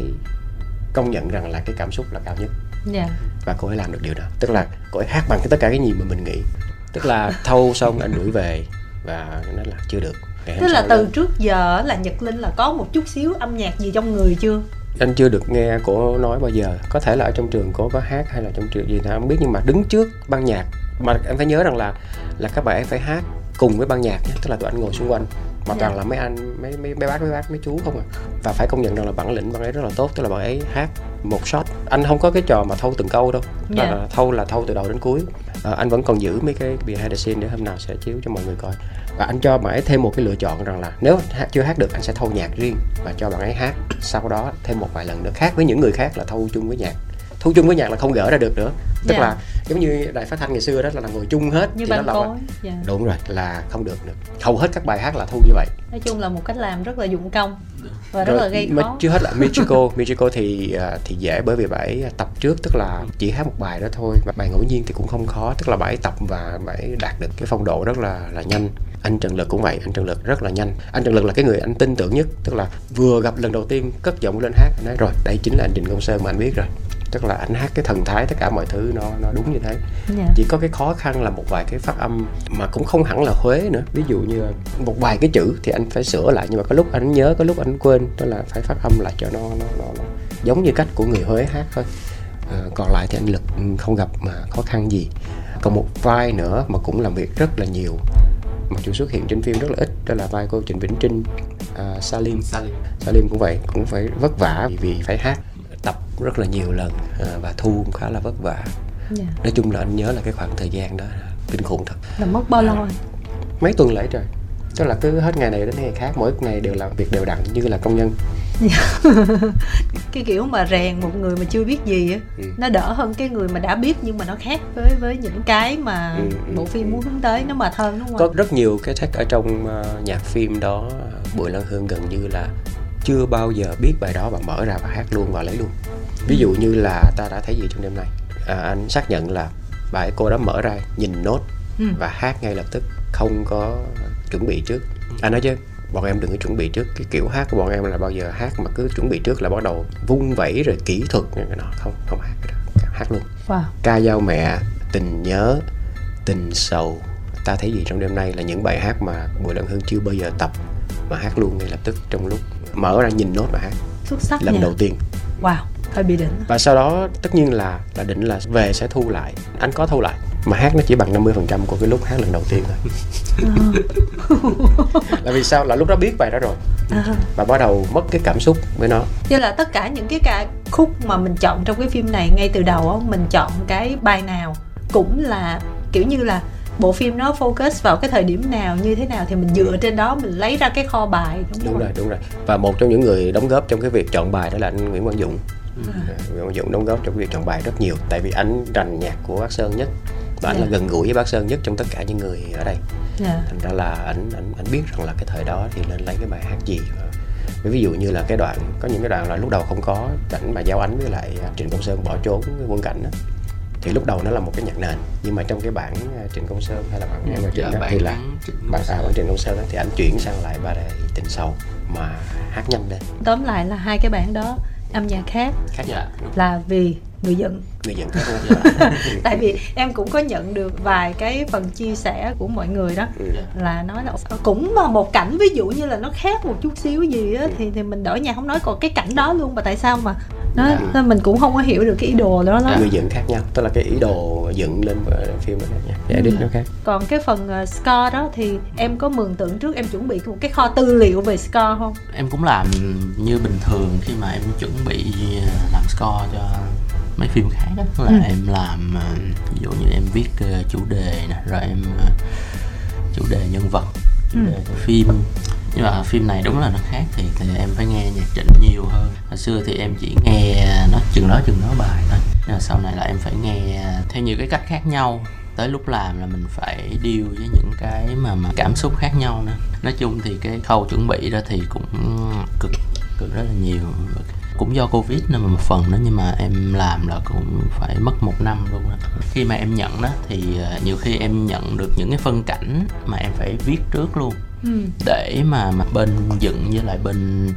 công nhận rằng là cái cảm xúc là cao nhất. Yeah. và cô ấy làm được điều đó. Tức là cô ấy hát bằng cái tất cả cái gì mà mình nghĩ. Tức là thâu xong anh đuổi về và nó là chưa được. Tức là từ đó. trước giờ là nhật linh là có một chút xíu âm nhạc gì trong người chưa anh chưa được nghe cổ nói bao giờ. Có thể là ở trong trường cổ có hát hay là trong trường gì thì không biết nhưng mà đứng trước ban nhạc mà em phải nhớ rằng là là các bạn phải hát cùng với ban nhạc tức là tụi anh ngồi xung quanh mà toàn là mấy anh mấy mấy mấy bác mấy bác mấy chú không à. Và phải công nhận rằng là bản lĩnh bạn ấy rất là tốt tức là bạn ấy hát một shot. Anh không có cái trò mà thâu từng câu đâu là, yeah. là thâu là thâu từ đầu đến cuối. À, anh vẫn còn giữ mấy cái behind the scene để hôm nào sẽ chiếu cho mọi người coi và anh cho bạn ấy thêm một cái lựa chọn rằng là nếu chưa hát được anh sẽ thâu nhạc riêng và cho bạn ấy hát sau đó thêm một vài lần nữa khác với những người khác là thâu chung với nhạc thu chung với nhạc là không gỡ ra được nữa tức yeah. Dạ. là giống như đài phát thanh ngày xưa đó là ngồi chung hết như ban cối yeah. Dạ. đúng rồi là không được nữa hầu hết các bài hát là thu như vậy nói chung là một cách làm rất là dụng công và rất rồi, là gây khó chưa hết là Michiko Michiko thì à, thì dễ bởi vì bài tập trước tức là chỉ hát một bài đó thôi và bài ngẫu nhiên thì cũng không khó tức là bài tập và bài đạt được cái phong độ rất là là nhanh anh Trần Lực cũng vậy anh Trần Lực rất là nhanh. Anh Trần Lực là cái người anh tin tưởng nhất tức là vừa gặp lần đầu tiên cất giọng lên hát. Anh nói rồi đây chính là anh Trịnh Công Sơn mà anh biết rồi. Tức là anh hát cái thần thái tất cả mọi thứ nó nó đúng như thế. Yeah. Dạ. chỉ có cái khó khăn là một vài cái phát âm mà cũng không hẳn là huế nữa. Ví dụ như một vài cái chữ thì anh phải sửa lại nhưng mà có lúc anh nhớ có lúc anh quên đó là phải phát âm lại cho nó nó nó, nó giống như cách của người huế hát thôi. À, còn lại thì anh lực không gặp mà khó khăn gì. Còn một vai nữa mà cũng làm việc rất là nhiều mặc dù xuất hiện trên phim rất là ít đó là vai cô Trịnh Vĩnh Trinh uh, Salim Salim Salim cũng vậy cũng phải vất vả vì phải hát tập rất là nhiều lần à, và thu cũng khá là vất vả yeah. Dạ. nói chung là anh nhớ là cái khoảng thời gian đó kinh khủng thật là mất bao lâu à, mấy tuần lễ trời tức là cứ hết ngày này đến ngày khác mỗi ngày đều làm việc đều đặn như là công nhân. cái kiểu mà rèn một người mà chưa biết gì á ừ. nó đỡ hơn cái người mà đã biết nhưng mà nó khác với với những cái mà ừ, ừ, bộ phim muốn hướng tới nó mệt hơn đúng không có rất nhiều cái thách ở trong uh, nhạc phim đó bùi lan hương gần như là chưa bao giờ biết bài đó và mở ra và hát luôn và lấy luôn. Ví dụ như là ta đã thấy gì trong đêm nay. À, anh xác nhận là bài cô đó mở ra nhìn nốt ừ. và hát ngay lập tức không có chuẩn bị trước. Anh nói chứ bọn em đừng có chuẩn bị trước cái kiểu hát của bọn em là bao giờ hát mà cứ chuẩn bị trước là bắt đầu vung vẩy rồi kỹ thuật này nọ. Không không hát cái đó hát luôn. Wow. ca dao mẹ tình nhớ tình sầu. Ta thấy gì trong đêm nay là những bài hát mà bùi lân hương chưa bao giờ tập mà hát luôn ngay lập tức trong lúc mở ra nhìn nốt và hát. Xuất sắc lần nha. đầu tiên. Wow hơi bị đỉnh. Và sau đó tất nhiên là là định là về sẽ thu lại. Anh có thu lại mà hát nó chỉ bằng 50% của cái lúc hát lần đầu tiên thôi. Là vì sao? Là lúc đó biết bài đó rồi. À. và bắt đầu mất cái cảm xúc với nó. Như là tất cả những cái ca khúc mà mình chọn trong cái phim này ngay từ đầu á mình chọn cái bài nào cũng là kiểu như là bộ phim nó focus vào cái thời điểm nào như thế nào thì mình dựa trên đó mình lấy ra cái kho bài đúng, đúng rồi đúng rồi. Và một trong những người đóng góp trong cái việc chọn bài đó là anh Nguyễn Quang Dũng. À, Nguyễn Dũng đóng góp trong việc chọn bài rất nhiều tại vì anh rành nhạc của bác Sơn nhất và anh yeah. là dạ. gần gũi với bác Sơn nhất trong tất cả những người ở đây yeah. Dạ. thành ra là anh anh anh biết rằng là cái thời đó thì nên lấy cái bài hát gì ví dụ như là cái đoạn có những cái đoạn là lúc đầu không có cảnh mà giao ánh với lại Trịnh Công Sơn bỏ trốn cái quân cảnh đó thì lúc đầu nó là một cái nhạc nền nhưng mà trong cái bản à, Trịnh Công Sơn hay là bản em Trịnh đó thì là bản à, bản Trịnh Công Sơn đó, thì anh chuyển sang lại bài này tình sâu mà hát nhanh lên tóm lại là hai cái bản đó âm nhạc khác khác dạ. là vì người giận. Người giận khác tại vì em cũng có nhận được vài cái phần chia sẻ của mọi người đó. Ừ. là nói là cũng mà một cảnh ví dụ như là nó khác một chút xíu gì á ừ. thì thì mình đổi nhạc không nói còn cái cảnh đó luôn mà tại sao mà nó À. nên mình cũng không có hiểu được cái ý đồ đó đó. Người dựng khác nhau tức là cái ý đồ dựng lên ờ, phim đó khác nhau. Cái edit nó khác. Còn cái phần uh, score đó thì em có mường tượng trước em chuẩn bị một cái kho tư liệu về score không? Em cũng làm như bình thường khi mà em chuẩn bị ờ, làm score cho mấy phim khác đó là Ừ. em làm ờ, ví dụ như em viết ờ, chủ đề nè rồi em ờ, chủ đề nhân vật chủ Ừ. đề phim. Nhưng mà phim này đúng là nó khác thì, thì em phải nghe nhạc trịnh nhiều hơn. Hồi xưa thì em chỉ nghe nó chừng đó chừng đó bài thôi. Nhưng mà sau này là em phải nghe theo nhiều cái cách khác nhau. Tới lúc làm là mình phải deal với những cái mà mà cảm xúc khác nhau nữa. Nói chung thì cái khâu chuẩn bị đó thì cũng cực cực rất là nhiều cũng do covid nên mà một phần đó, nhưng mà em làm là cũng phải mất một năm luôn đó. khi mà em nhận đó thì à, nhiều khi em nhận được những cái phân cảnh mà em phải viết trước luôn ừ. để mà mà bên dựng với lại bên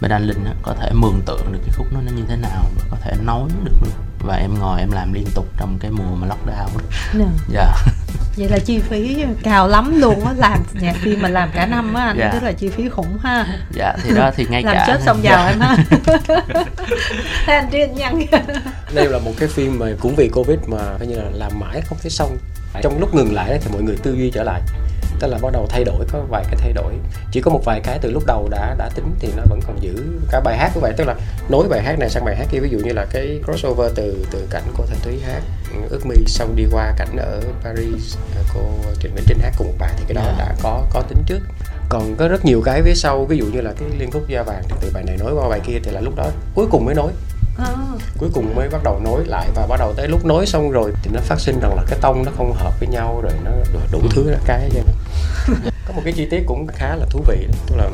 bên anh linh á, có thể mường tượng được cái khúc nó nó như thế nào và có thể nói được luôn và em ngồi em làm liên tục trong cái mùa mà lockdown đó. Nè. dạ vậy là chi phí cao lắm luôn á làm nhạc phim mà làm cả năm á anh Dạ. tức là chi phí khủng ha dạ thì đó thì ngay làm cả chết xong dạ. giàu em ha Thế anh tri nhân đây là một cái phim mà cũng vì covid mà coi như là làm mãi không thấy xong trong lúc ngừng lại thì mọi người tư duy trở lại tức là bắt đầu thay đổi có vài cái thay đổi. Chỉ có một vài cái từ lúc đầu đã đã tính thì nó vẫn còn giữ cả bài hát cũng vậy. Tức là nối bài hát này sang bài hát kia. Ví dụ như là cái crossover từ từ cảnh cô thanh thúy hát ước mi xong đi qua cảnh ở paris à, cô trịnh vĩnh trinh hát cùng một bài thì cái đó Dạ. đã có có tính trước. Còn có rất nhiều cái phía sau. Ví dụ như là cái liên khúc da vàng thì từ bài này nối qua bài kia thì là lúc đó cuối cùng mới nối à, cuối cùng mới bắt đầu nối lại và bắt đầu tới lúc nối xong rồi thì nó phát sinh rằng là cái tông nó không hợp với nhau rồi nó đủ, đủ thứ là cái vậy có một cái chi tiết cũng khá là thú vị tức là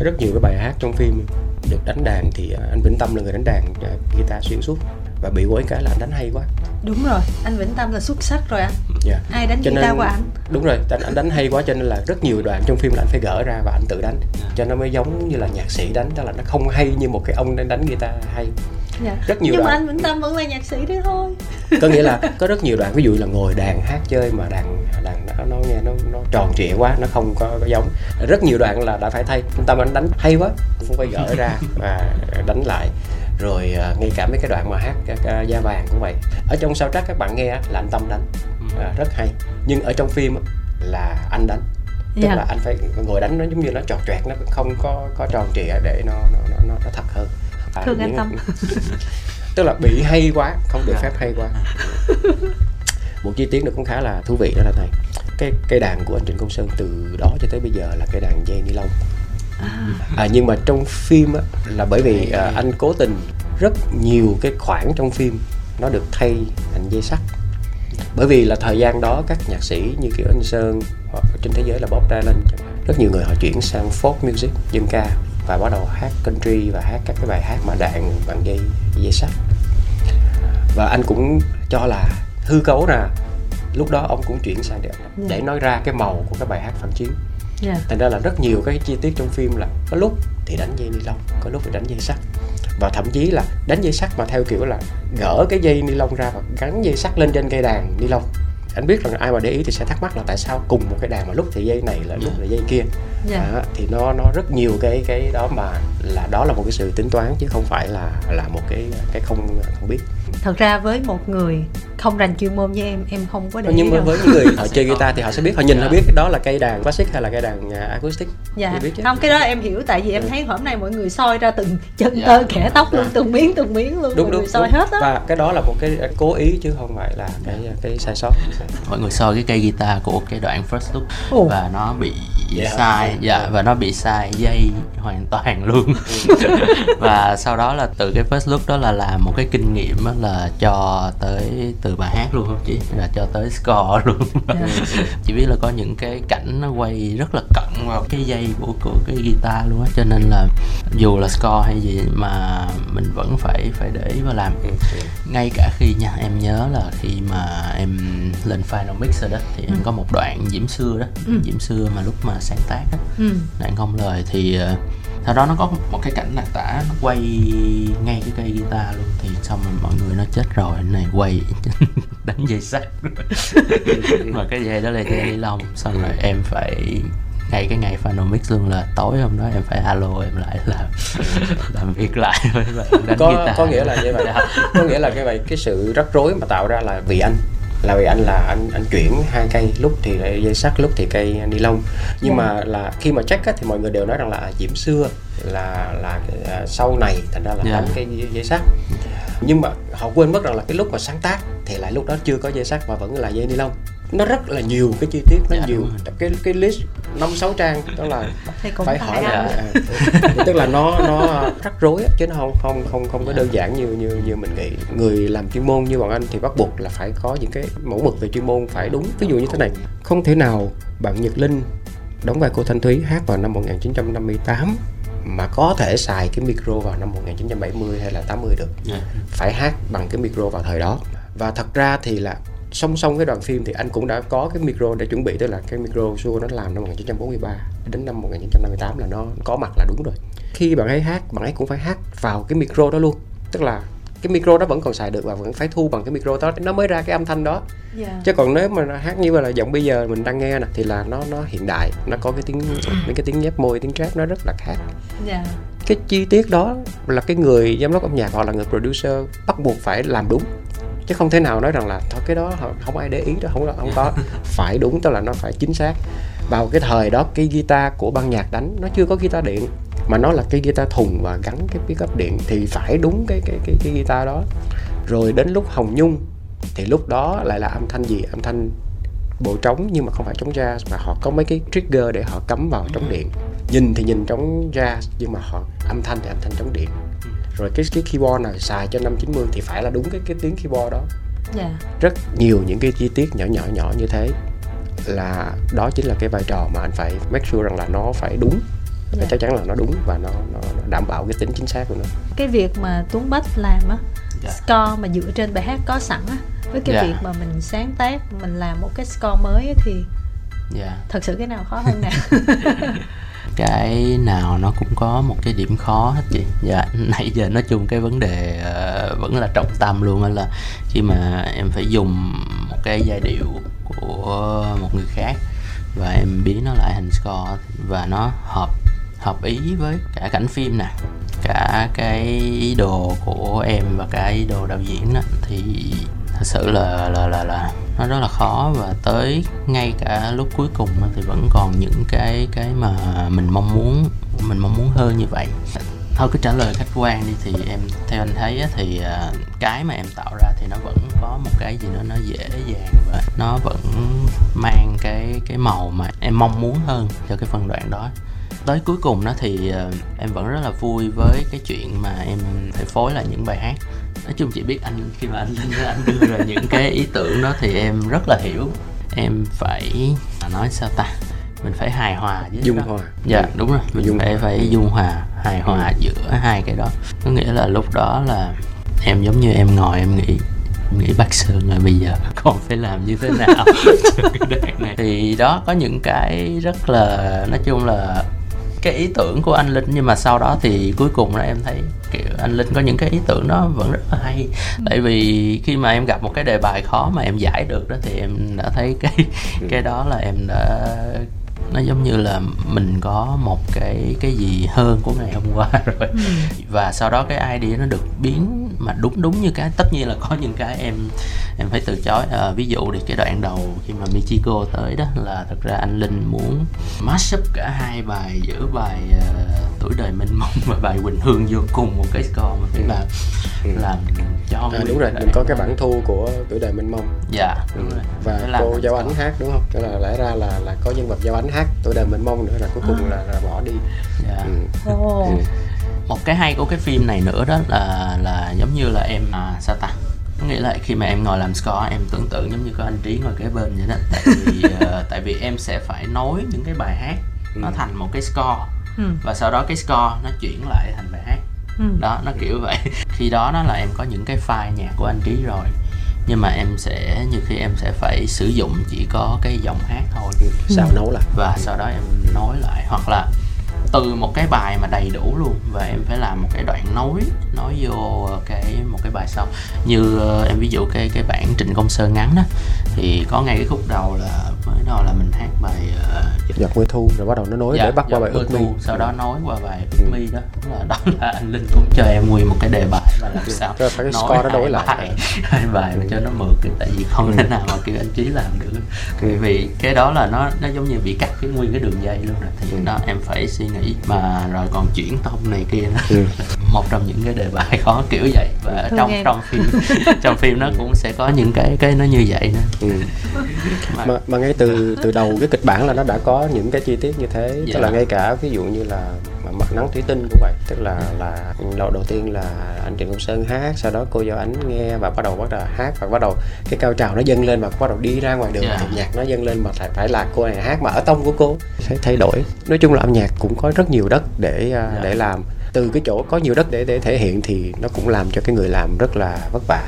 rất nhiều cái bài hát trong phim được đánh đàn thì à, anh Vĩnh Tâm là người đánh đàn à, guitar xuyên suốt và bị quấy cái là anh đánh hay quá. Đúng rồi anh vĩnh tâm là xuất sắc rồi anh Dạ. ai đánh Cho guitar nên- của anh đúng rồi anh, anh đánh hay quá cho nên là rất nhiều đoạn trong phim là anh phải gỡ ra và anh tự đánh. Cho nó mới giống như là nhạc sĩ đánh tức là nó không hay như một cái ông đang đánh guitar hay. Dạ. rất nhiều nhưng mà đoạn. anh vĩnh tâm vẫn là nhạc sĩ đấy thôi. Có nghĩa là có rất nhiều đoạn ví dụ là ngồi đàn hát chơi mà đàn đàn nó, nó nghe nó nó tròn trịa quá nó không có, có giống. Rất nhiều đoạn là đã phải thay. Tâm anh đánh hay quá cũng phải gỡ ra và đánh lại rồi à, ngay cả mấy cái đoạn mà hát các à, da vàng cũng vậy. Ở trong sao trắc các bạn nghe là anh tâm đánh. À, rất hay. Nhưng ở trong phim là anh đánh. Tức Dạ. là anh phải ngồi đánh nó giống như nó trọt trẹt nó không có có tròn trịa để nó nó nó, nó, nó thật hơn. À, Thương anh Tâm. tức là bị hay quá không được Dạ. phép hay quá. Một chi tiết nữa cũng khá là thú vị đó là này cái cây đàn của anh Trịnh Công Sơn từ đó cho tới bây giờ là cây đàn dây ni lông à, nhưng mà trong phim á, là bởi vì à, anh cố tình rất nhiều cái khoảng trong phim nó được thay thành dây sắt. Bởi vì là thời gian đó các nhạc sĩ như kiểu anh Sơn hoặc trên thế giới là Bob Dylan rất nhiều người họ chuyển sang folk music dân ca và bắt đầu hát country và hát các cái bài hát mà đàn bằng dây dây sắt. Và anh cũng cho là hư cấu là lúc đó ông cũng chuyển sang để, để nói ra cái màu của các bài hát phản chiến dạ. thành ra là rất nhiều cái chi tiết trong phim là có lúc thì đánh dây ni lông có lúc thì đánh dây sắt. Và thậm chí là đánh dây sắt mà theo kiểu là gỡ cái dây ni lông ra và gắn dây sắt lên trên cây đàn ni lông. Anh biết rằng ai mà để ý thì sẽ thắc mắc là tại sao cùng một cái đàn mà lúc thì dây này là lúc là dây kia. Dạ. Đó, thì nó nó rất nhiều cái cái đó mà là đó là một cái sự tính toán chứ không phải là là một cái cái không không biết thật ra với một người không rành chuyên môn như em em không có để ý nhưng với, đâu với những người họ chơi guitar thì họ sẽ biết họ nhìn họ biết đó là cây đàn classic hay là cây đàn à, acoustic dạ Thì biết chứ. không cái đó em hiểu tại vì em Ừ. thấy hôm nay mọi người soi ra từng chân Dạ. tơ khẽ tóc luôn Dạ. từng miếng từng miếng luôn đúng mọi đúng, người soi đúng. hết á và cái đó là một cái cố ý chứ không phải là cái cái sai sót mọi người soi cái cây guitar của cái đoạn first look Ồ. và nó bị Dạ. sai. dạ và nó bị sai dây hoàn toàn luôn. Và sau đó là từ cái first look đó là làm một cái kinh nghiệm á là cho tới từ bài hát luôn không chị? Là cho tới score luôn. Dạ. chỉ biết là có những cái cảnh nó quay rất là cận vào cái dây của của cái guitar luôn á. Cho nên là dù là score hay gì mà mình vẫn phải phải để ý và làm. Ừ, ngay cả khi nha em nhớ là khi mà em lên final mix rồi đó thì em có một đoạn diễm xưa đó Ừ. diễm xưa mà lúc mà sáng tác á ừ. đoạn không lời thì ờ, sau đó nó có một cái cảnh là tả nó quay ngay cái cây guitar luôn thì xong rồi mọi người nó chết rồi này quay đánh dây sắt mà cái dây đó là dây ni lông xong rồi em phải ngay cái ngày final mix luôn là tối hôm đó em phải alo em lại làm làm việc lại với đánh có guitar. có nghĩa là như vậy dạ. có nghĩa là cái vậy cái sự rắc rối mà tạo ra là vì anh là vì anh là anh anh chuyển hai cây lúc thì dây sắt lúc thì cây ni lông nhưng yeah. Dạ. mà là khi mà check á, thì mọi người đều nói rằng là diễm xưa là là uh, sau này thành ra là yeah. Dạ. đánh cái dây sắt nhưng mà họ quên mất rằng là cái lúc mà sáng tác thì lại lúc đó chưa có dây sắt mà vẫn là dây ni lông nó rất là nhiều cái chi tiết nó dạ, nhiều cái cái list năm sáu trang đó là phải hỏi là à, tức là nó nó rắc rối chứ nó không không không không có đơn giản như như như mình nghĩ. Người làm chuyên môn như bọn anh thì bắt buộc là phải có những cái mẫu mực về chuyên môn phải đúng. Ví dụ như thế này không thể nào bạn Nhật Linh đóng vai cô Thanh Thúy hát vào năm 1958 mà có thể xài cái micro vào năm 1970 hay là 80 được. Yeah. Dạ. phải hát bằng cái micro vào thời đó. Và thật ra thì là song song cái đoạn phim thì anh cũng đã có cái micro để chuẩn bị tức là cái micro Shure nó làm năm 1943 đến năm 1958 là nó có mặt là đúng rồi khi bạn ấy hát bạn ấy cũng phải hát vào cái micro đó luôn tức là cái micro đó vẫn còn xài được và vẫn phải thu bằng cái micro đó nó mới ra cái âm thanh đó yeah. Dạ. chứ còn nếu mà hát như là giọng bây giờ mình đang nghe nè thì là nó nó hiện đại nó có cái tiếng mấy cái tiếng nhép môi tiếng trap nó rất là khác yeah. Dạ. cái chi tiết đó là cái người giám đốc âm nhạc hoặc là người producer bắt buộc phải làm đúng chứ không thể nào nói rằng là thôi cái đó không ai để ý đó không không có phải đúng tức là nó phải chính xác. Vào cái thời đó cái guitar của ban nhạc đánh nó chưa có guitar điện mà nó là cái guitar thùng và gắn cái pickup điện thì phải đúng cái cái cái, cái guitar đó. Rồi đến lúc hồng nhung thì lúc đó lại là âm thanh gì? Âm thanh bộ trống nhưng mà không phải trống jazz mà họ có mấy cái trigger để họ cắm vào trống điện. Nhìn thì nhìn trống jazz nhưng mà họ âm thanh thì âm thanh trống điện rồi cái cái keyboard nào xài cho năm 90 thì phải là đúng cái cái tiếng keyboard đó yeah. Dạ. rất nhiều những cái chi tiết nhỏ nhỏ nhỏ như thế là đó chính là cái vai trò mà anh phải make sure rằng là nó phải đúng yeah. Dạ. chắc chắn là nó đúng và nó, nó, nó đảm bảo cái tính chính xác của nó cái việc mà Tuấn Bách làm á yeah. Dạ. score mà dựa trên bài hát có sẵn á với cái yeah. việc mà mình sáng tác mình làm một cái score mới thì yeah. thật sự cái nào khó hơn nào cái nào nó cũng có một cái điểm khó hết chị. Dạ nãy giờ nói chung cái vấn đề uh, vẫn là trọng tâm luôn đó là khi mà em phải dùng một cái giai điệu của một người khác và em biến nó lại thành score và nó hợp hợp ý với cả cảnh phim nè cả cái ý đồ của em và cái ý đồ đạo diễn đó, thì thật sự là là là là nó rất là khó. Và tới ngay cả lúc cuối cùng thì vẫn còn những cái cái mà mình mong muốn, mình mong muốn hơn như vậy. Thôi, cứ trả lời khách quan đi. Thì em, theo anh thấy thì à, cái mà em tạo ra thì nó vẫn có một cái gì đó nó dễ dàng và nó vẫn mang cái cái màu mà em mong muốn hơn cho cái phân đoạn đó. Tới cuối cùng đó thì à, em vẫn rất là vui với cái chuyện mà em phải phối lại những bài hát nói chung chị biết anh khi mà anh lên anh đưa ra những cái ý tưởng đó thì em rất là hiểu. Em phải nói sao ta? Mình phải hài hòa với dung đó. hòa. Dạ đúng rồi. Mình dung phải hòa. phải dung hòa hài hòa ừ. giữa hai cái đó. Có nghĩa là lúc đó là em giống như em ngồi em nghĩ em nghĩ bác sơn rồi bây giờ còn phải làm như thế nào? Cho cái đoạn này. Thì đó có những cái rất là nói chung là cái ý tưởng của anh linh nhưng mà sau đó thì cuối cùng là em thấy kiểu anh linh có những cái ý tưởng đó vẫn rất là hay ừ. tại vì khi mà em gặp một cái đề bài khó mà em giải được đó thì em đã thấy cái ừ. cái đó là em đã nó giống như là mình có một cái cái gì hơn của ngày hôm qua rồi ừ. và sau đó cái idea nó được biến mà đúng đúng như cái tất nhiên là có những cái em em phải từ chối à, ví dụ thì cái đoạn đầu khi mà Michiko tới đó là thật ra anh Linh muốn mash up cả hai bài giữa bài uh, tuổi đời mênh mông và bài Quỳnh Hương vô cùng một cái score mà phải làm ừ. làm cho à, đúng rồi mình có cái bản thu của tuổi đời mênh mông dạ đúng rồi và cô giáo ánh hát đúng không tức là lẽ ra là là có nhân vật giáo ánh hát tuổi đời mênh mông nữa là cuối cùng à. là, là bỏ đi dạ. ừ. Oh. Ừ. một cái hay của cái phim này nữa đó là là giống như là em à, sao ta nghĩa là khi mà em ngồi làm score em tưởng tượng giống như có anh trí ngồi kế bên vậy đó tại vì uh, tại vì em sẽ phải nối những cái bài hát ừ. nó thành một cái score ừ. và sau đó cái score nó chuyển lại thành bài hát ừ. đó nó kiểu vậy. Khi đó nó là em có những cái file nhạc của anh trí rồi. Nhưng mà em sẽ như khi em sẽ phải sử dụng chỉ có cái giọng hát thôi. Sao nấu lại? Và sau đó em nói lại. Hoặc là từ một cái bài mà đầy đủ luôn. Và em phải làm một cái đoạn nối nói vô cái một cái bài sau. Như uh, em ví dụ cái cái bản Trịnh Công Sơn ngắn đó thì có ngay cái khúc đầu là mới đó là mình hát bài uh, giọt mưa thu rồi bắt đầu nó nối dạ, để bắt qua bài ước mi. sau đó nói qua bài ước mi đó. Là đó là anh linh cũng cho em nguyên một cái đề bài và làm sao rồi phải cái score đó đối lại. bài, hai bài mà cho nó mượt tại vì không thể nào mà kêu anh trí làm được. Vì vì cái đó là nó nó giống như bị cắt cái nguyên cái đường dây luôn rồi thì đó em phải suy nghĩ. Mà rồi còn chuyển tông này kia đó một trong những cái đề bài khó kiểu vậy. Và Thương trong em. trong phim trong phim nó cũng sẽ có những cái cái nó như vậy nữa. Ừ. mà, mà, mà ngay từ từ đầu cái kịch bản là nó đã có những cái chi tiết như thế dạ. tức là ngay cả ví dụ như là mặt nắng thủy tinh cũng vậy tức là là đầu đầu tiên là anh Trịnh Công Sơn hát sau đó cô giáo ánh nghe và bắt đầu bắt đầu hát và bắt đầu cái cao trào nó dâng lên và bắt đầu đi ra ngoài đường yeah. Dạ. nhạc nó dâng lên mà phải phải là cô này hát mà ở tông của cô sẽ thay đổi nói chung là âm nhạc cũng có rất nhiều đất để yeah. Dạ. để làm từ cái chỗ có nhiều đất để để thể hiện thì nó cũng làm cho cái người làm rất là vất vả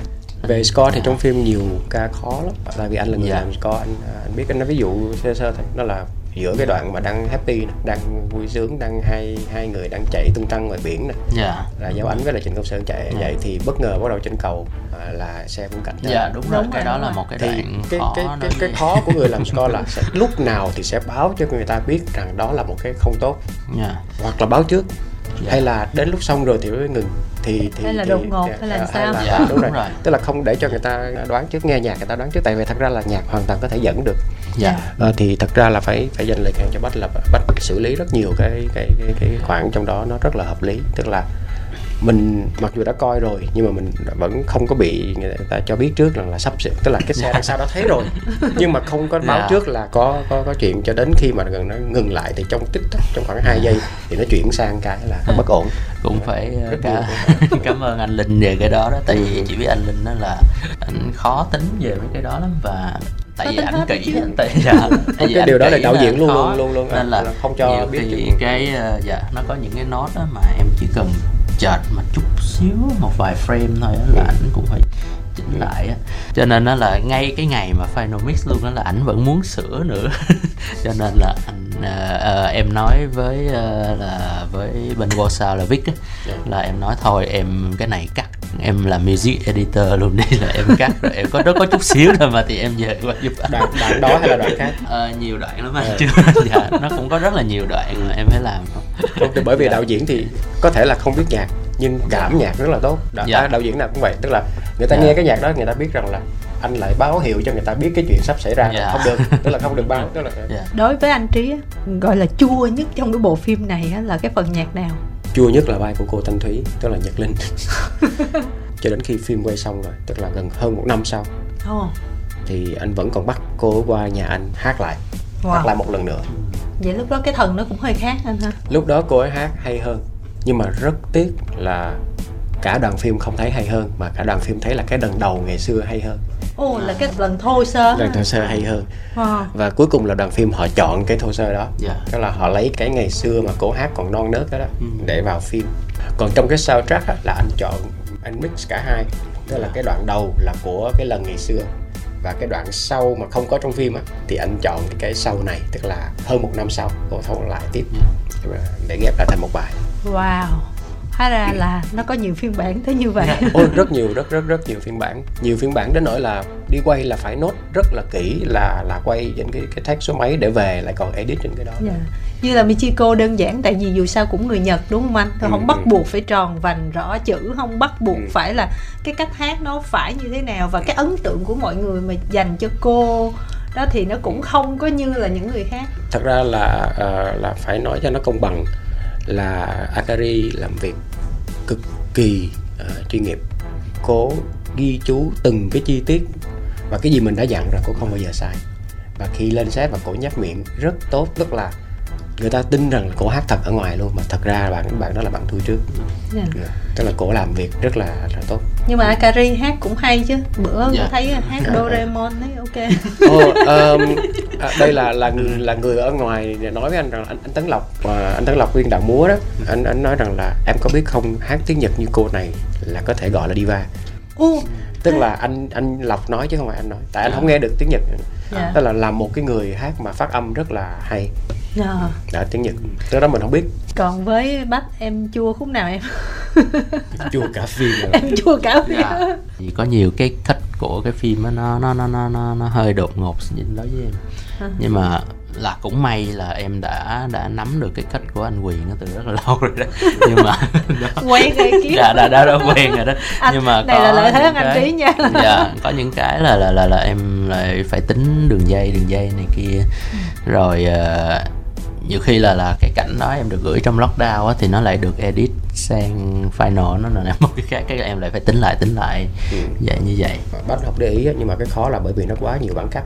về score thì trong phim nhiều ca khó lắm tại vì anh là người yeah. làm score anh anh biết anh nói ví dụ sơ sơ thôi nó là giữa cái đoạn mà đang happy đang vui sướng đang hai hai người đang chạy tung tăng ngoài biển này yeah. Dạ. là giáo ánh với là trịnh công sơn chạy yeah. Dạ. vậy thì bất ngờ bắt đầu trên cầu à, là xe cũng cạnh dạ yeah, đúng rồi đúng cái đó là một cái đoạn cái khó cái cái, cái khó của người làm score là sẽ, lúc nào thì sẽ báo cho người ta biết rằng đó là một cái không tốt yeah. Dạ. hoặc là báo trước dạ. hay là đến lúc xong rồi thì mới ngừng thì thì hay là thì, đột ngột hay là sao? là, dạ, đúng, rồi. rồi. Tức là không để cho người ta đoán trước nghe nhạc người ta đoán trước tại vì thật ra là nhạc hoàn toàn có thể dẫn được. Dạ. À, thì thật ra là phải phải dành lời khen cho bách là bách xử lý rất nhiều cái cái cái, cái khoảng trong đó nó rất là hợp lý. Tức là mình mặc dù đã coi rồi nhưng mà mình vẫn không có bị người ta cho biết trước rằng là sắp sửa tức là cái xe đằng sau đã thấy rồi. Nhưng mà không có báo yeah. Dạ. trước là có có có chuyện cho đến khi mà gần nó ngừng lại thì trong tích tắc trong khoảng 2 giây thì nó chuyển sang cái là bất ổn. Cũng phải Rất cả cảm ơn anh Linh về cái đó đó tại vì chỉ biết anh Linh đó là anh khó tính về mấy cái đó lắm và tại vì ảnh kỹ tại dạ tại vì cái điều đó là đạo diễn luôn luôn luôn luôn nên là, là không cho biết thì cái uh, dạ nó có những cái nốt đó mà em chỉ cần chợt mà chút xíu một vài frame thôi là ảnh cũng phải chỉnh lại á cho nên nó là ngay cái ngày mà final mix luôn đó là ảnh vẫn muốn sửa nữa cho nên là anh uh, uh, em nói với uh, là với bên Warsaw là Vic á, yeah. Dạ. là em nói thôi em cái này cắt em là music editor luôn đi là em cắt rồi em có nó có chút xíu thôi mà thì em về qua giúp anh đoạn, đoạn đó hay là đoạn khác ờ, nhiều đoạn lắm anh à. chứ dạ, nó cũng có rất là nhiều đoạn mà em phải làm không bởi vì dạ. đạo diễn thì có thể là không biết nhạc nhưng cảm nhạc rất là tốt đạo, dạ. đạo diễn nào cũng vậy tức là người ta dạ. nghe cái nhạc đó người ta biết rằng là anh lại báo hiệu cho người ta biết cái chuyện sắp xảy ra yeah. Dạ. không được tức là không được báo tức là yeah. Dạ. đối với anh trí gọi là chua nhất trong cái bộ phim này là cái phần nhạc nào chua nhất là vai của cô thanh thúy tức là nhật linh cho đến khi phim quay xong rồi tức là gần hơn một năm sau oh. thì anh vẫn còn bắt cô qua nhà anh hát lại wow. hát lại một lần nữa vậy lúc đó cái thần nó cũng hơi khác anh ha lúc đó cô ấy hát hay hơn nhưng mà rất tiếc là cả đoàn phim không thấy hay hơn mà cả đoàn phim thấy là cái lần đầu ngày xưa hay hơn Ồ là cái lần thô sơ lần thô sơ hay hơn wow. và cuối cùng là đoàn phim họ chọn cái thô sơ đó yeah. Dạ. tức là họ lấy cái ngày xưa mà cổ hát còn non nớt đó, đó ừ. để vào phim còn trong cái soundtrack á, là anh chọn anh mix cả hai tức là cái đoạn đầu là của cái lần ngày xưa và cái đoạn sau mà không có trong phim á thì anh chọn cái sau này tức là hơn một năm sau cô thông lại tiếp ừ. để ghép lại thành một bài wow hóa ra là nó có nhiều phiên bản tới như vậy ôi rất nhiều rất rất rất nhiều phiên bản nhiều phiên bản đến nỗi là đi quay là phải nốt rất là kỹ là là quay trên cái cái thác số máy để về lại còn edit trên cái đó yeah. Dạ. như là Michiko đơn giản tại vì dù sao cũng người Nhật đúng không anh Tôi ừ, không bắt ừ. buộc phải tròn vành rõ chữ không bắt buộc ừ. phải là cái cách hát nó phải như thế nào và cái ấn tượng của mọi người mà dành cho cô đó thì nó cũng không có như là những người khác thật ra là uh, là phải nói cho nó công bằng là Atari làm việc cực kỳ uh, chuyên nghiệp. Cố ghi chú từng cái chi tiết và cái gì mình đã dặn rồi cô không bao giờ sai. Và khi lên set và cổ nhắc miệng rất tốt tức là người ta tin rằng cổ hát thật ở ngoài luôn mà thật ra bạn bạn đó là bạn thu trước yeah. Dạ. tức là cổ làm việc rất là là tốt nhưng mà Akari hát cũng hay chứ bữa yeah. Dạ. thấy hát yeah. Doraemon thấy ok oh, um, à, đây là là là người ở ngoài nói với anh rằng anh, anh Tấn Lộc và anh Tấn Lộc viên đạo múa đó anh anh nói rằng là em có biết không hát tiếng Nhật như cô này là có thể gọi là diva oh. tức là anh anh Lộc nói chứ không phải anh nói tại anh không nghe được tiếng Nhật yeah. tức là làm một cái người hát mà phát âm rất là hay à. đã tiếng nhật tới đó mình không biết còn với bách em chua khúc nào em chua cả phim rồi. em chua cả phim dạ. thì có nhiều cái khách của cái phim đó, nó nó nó nó nó, nó hơi đột ngột nhìn đối với em à. nhưng mà là cũng may là em đã đã nắm được cái cách của anh quyền nó từ rất là lâu rồi đó nhưng mà đó, quen rồi kia dạ đã, đã đã quen rồi đó anh, nhưng mà này là lợi thế anh trí nha dạ có những cái là là là là em lại phải tính đường dây đường dây này kia ừ. rồi uh, nhiều khi là là cái cảnh đó em được gửi trong lockdown á thì nó lại được edit sang final nó là một cái khác cái em lại phải tính lại tính lại. Ừ. vậy như vậy. Bắt học để ý nhưng mà cái khó là bởi vì nó quá nhiều bản cắt.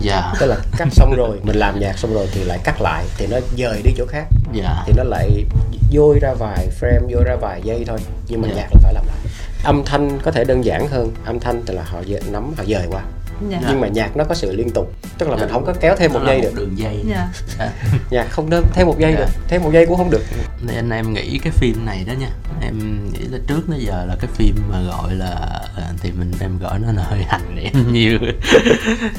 Dạ. Tức là cắt xong rồi mình làm nhạc xong rồi thì lại cắt lại thì nó dời đi chỗ khác. Dạ. Thì nó lại dôi ra vài frame vô ra vài giây thôi nhưng mà dạ. nhạc là phải làm lại. Âm thanh có thể đơn giản hơn âm thanh thì là họ nắm họ dời qua dạ. nhưng mà nhạc nó có sự liên tục tức là dạ. mình không có kéo thêm một giây được đường dây dạ. À. nhạc không đơn thêm một giây dạ. được thêm một giây cũng không được nên em nghĩ cái phim này đó nha em nghĩ là trước tới giờ là cái phim mà gọi là à, thì mình em gọi nó là hơi hành em nhiều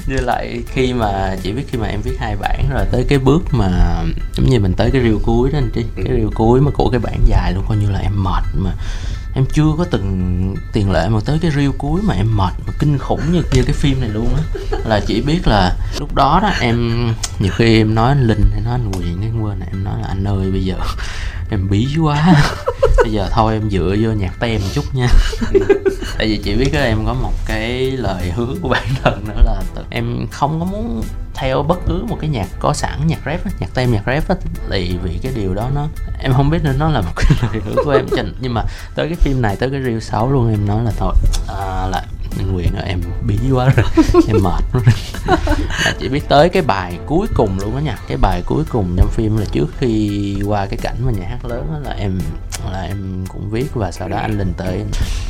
như lại khi mà chỉ biết khi mà em viết hai bản rồi tới cái bước mà giống như mình tới cái rìu cuối đó anh chị cái rìu cuối mà của cái bản dài luôn coi như là em mệt mà em chưa có từng tiền lệ mà tới cái reel cuối mà em mệt mà kinh khủng như như cái phim này luôn á. Là chỉ biết là lúc đó đó em, nhiều khi em nói anh linh hay nói anh quyền cái quên em nói là anh ơi, bây giờ em bí quá bây giờ thôi em dựa vô nhạc tem một chút nha. Tại vì chị biết các em có một cái lời hứa của bản thân nữa là em không có muốn theo bất cứ một cái nhạc có sẵn nhạc rap nhạc tem nhạc rap á. Thì vì cái điều đó nó em không biết nên nó là một cái lời hứa của em. Nhưng mà tới cái phim này tới cái reel 6 luôn em nói là thôi à, là anh Quyền ơi em bí quá rồi. Em mệt là chỉ biết tới cái bài cuối cùng luôn á nha. Cái bài cuối cùng trong phim là trước khi qua cái cảnh mà nhà hát lớn đó là em là em cũng viết và sau đó anh linh tới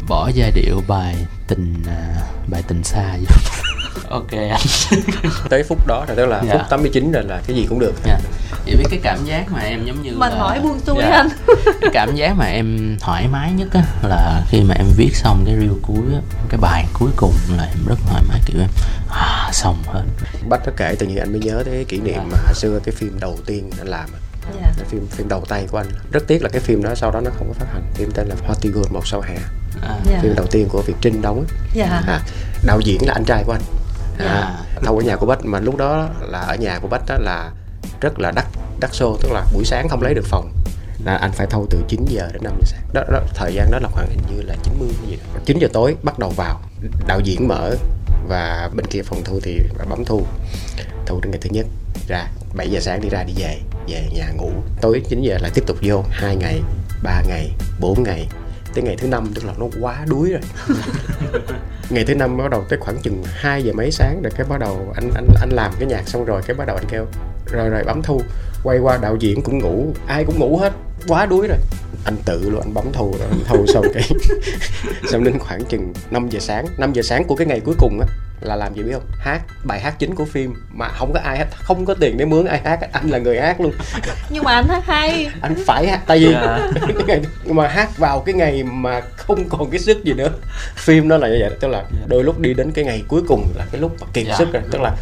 bỏ giai điệu bài tình à, bài tình xa vô ok anh tới phút đó là tức là dạ. phút 89 rồi là cái gì cũng được dạ. chỉ biết cái cảm giác mà em giống như mình là... hỏi buông xuôi dạ. anh cái cảm giác mà em thoải mái nhất á là khi mà em viết xong cái reel cuối á cái bài cuối cùng là em rất thoải mái kiểu em à, xong hết bắt nó kể tự nhiên anh mới nhớ tới kỷ niệm dạ. mà hồi xưa cái phim đầu tiên anh làm yeah. Dạ. phim phim đầu tay của anh rất tiếc là cái phim đó sau đó nó không có phát hành phim tên là Hortigold một sau hè à. yeah. phim đầu tiên của Việt Trinh đóng yeah. à, đạo diễn là anh trai của anh à, thâu ở nhà của bách mà lúc đó là ở nhà của bách đó là rất là đắt đắt xô tức là buổi sáng không lấy được phòng. Là anh phải thâu từ 9 giờ đến 5 giờ sáng. Đó, đó thời gian đó là khoảng hình như là 90 gì đó. 9 giờ tối bắt đầu vào đạo diễn mở và bên kia phòng thu thì bấm thu. Thu đến ngày thứ nhất ra 7 giờ sáng đi ra đi về về nhà ngủ. Tối 9 giờ lại tiếp tục vô hai ngày ba ngày 4 ngày tới ngày thứ năm tức là nó quá đuối rồi. Ngày thứ năm bắt đầu tới khoảng chừng 2 giờ mấy sáng rồi cái bắt đầu anh anh anh làm cái nhạc xong rồi cái bắt đầu anh kêu rồi rồi bấm thu. Quay qua đạo diễn cũng ngủ ai cũng ngủ hết quá đuối rồi anh tự luôn anh bấm thu rồi anh thu xong cái xong đến khoảng chừng 5 giờ sáng 5 giờ sáng của cái ngày cuối cùng á là làm gì biết không hát bài hát chính của phim mà không có ai hát không có tiền để mướn ai hát anh là người hát luôn nhưng mà anh hát hay anh phải hát tại vì yeah. Dạ. mà hát vào cái ngày mà không còn cái sức gì nữa phim nó là như vậy tức là dạ. đôi lúc đi đến cái ngày cuối cùng là cái lúc mà kiệt. Dạ. sức rồi tức là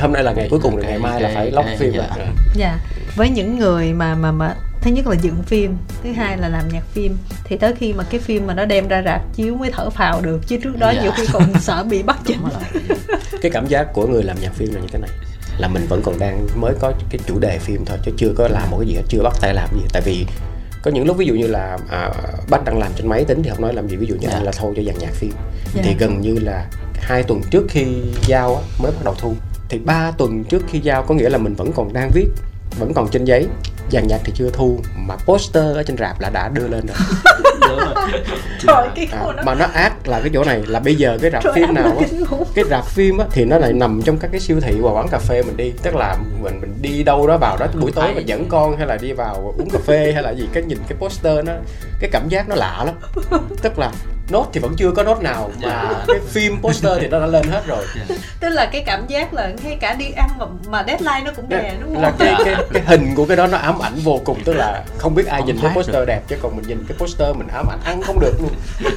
hôm nay là ngày cuối cùng rồi ngày mai là phải lóc phim rồi dạ với những người mà mà mà thứ nhất là dựng phim thứ hai là làm nhạc phim. Thì tới khi mà cái phim mà nó đem ra rạp chiếu mới thở phào được chứ trước đó dạ. nhiều khi còn sợ bị bắt chỉnh. cái cảm giác của người làm nhạc phim là như thế này là mình vẫn còn đang mới có cái chủ đề phim thôi chứ chưa có làm một cái gì hết chưa bắt tay làm gì tại vì có những lúc ví dụ như là à, bắt đang làm trên máy tính thì không nói làm gì ví dụ như yeah. anh là thôi cho dàn nhạc phim. Yeah. thì gần như là hai tuần trước khi giao á, mới bắt đầu thu. Thì ba tuần trước khi giao có nghĩa là mình vẫn còn đang viết vẫn còn trên giấy dàn nhạc thì chưa thu mà poster ở trên rạp là đã đưa lên rồi. Trời, cái à, mà nó ác là cái chỗ này là bây giờ cái rạp Trời phim nào á cái rạp phim á thì nó lại nằm trong các cái siêu thị và quán cà phê mình đi. Tức là mình mình đi đâu đó vào đó buổi tối mình dẫn con hay là đi vào uống cà phê hay là gì cái nhìn cái poster nó cái cảm giác nó lạ lắm. Tức là nốt thì vẫn chưa có nốt nào mà yeah. cái phim poster thì nó đã lên hết rồi. Yeah. tức là cái cảm giác là ngay cả đi ăn mà mà deadline nó cũng đè đúng không? là cái, cái cái hình của cái đó nó ám ảnh vô cùng tức là không biết ai không nhìn thấy poster được. đẹp chứ còn mình nhìn cái poster mình ám ảnh ăn không được luôn.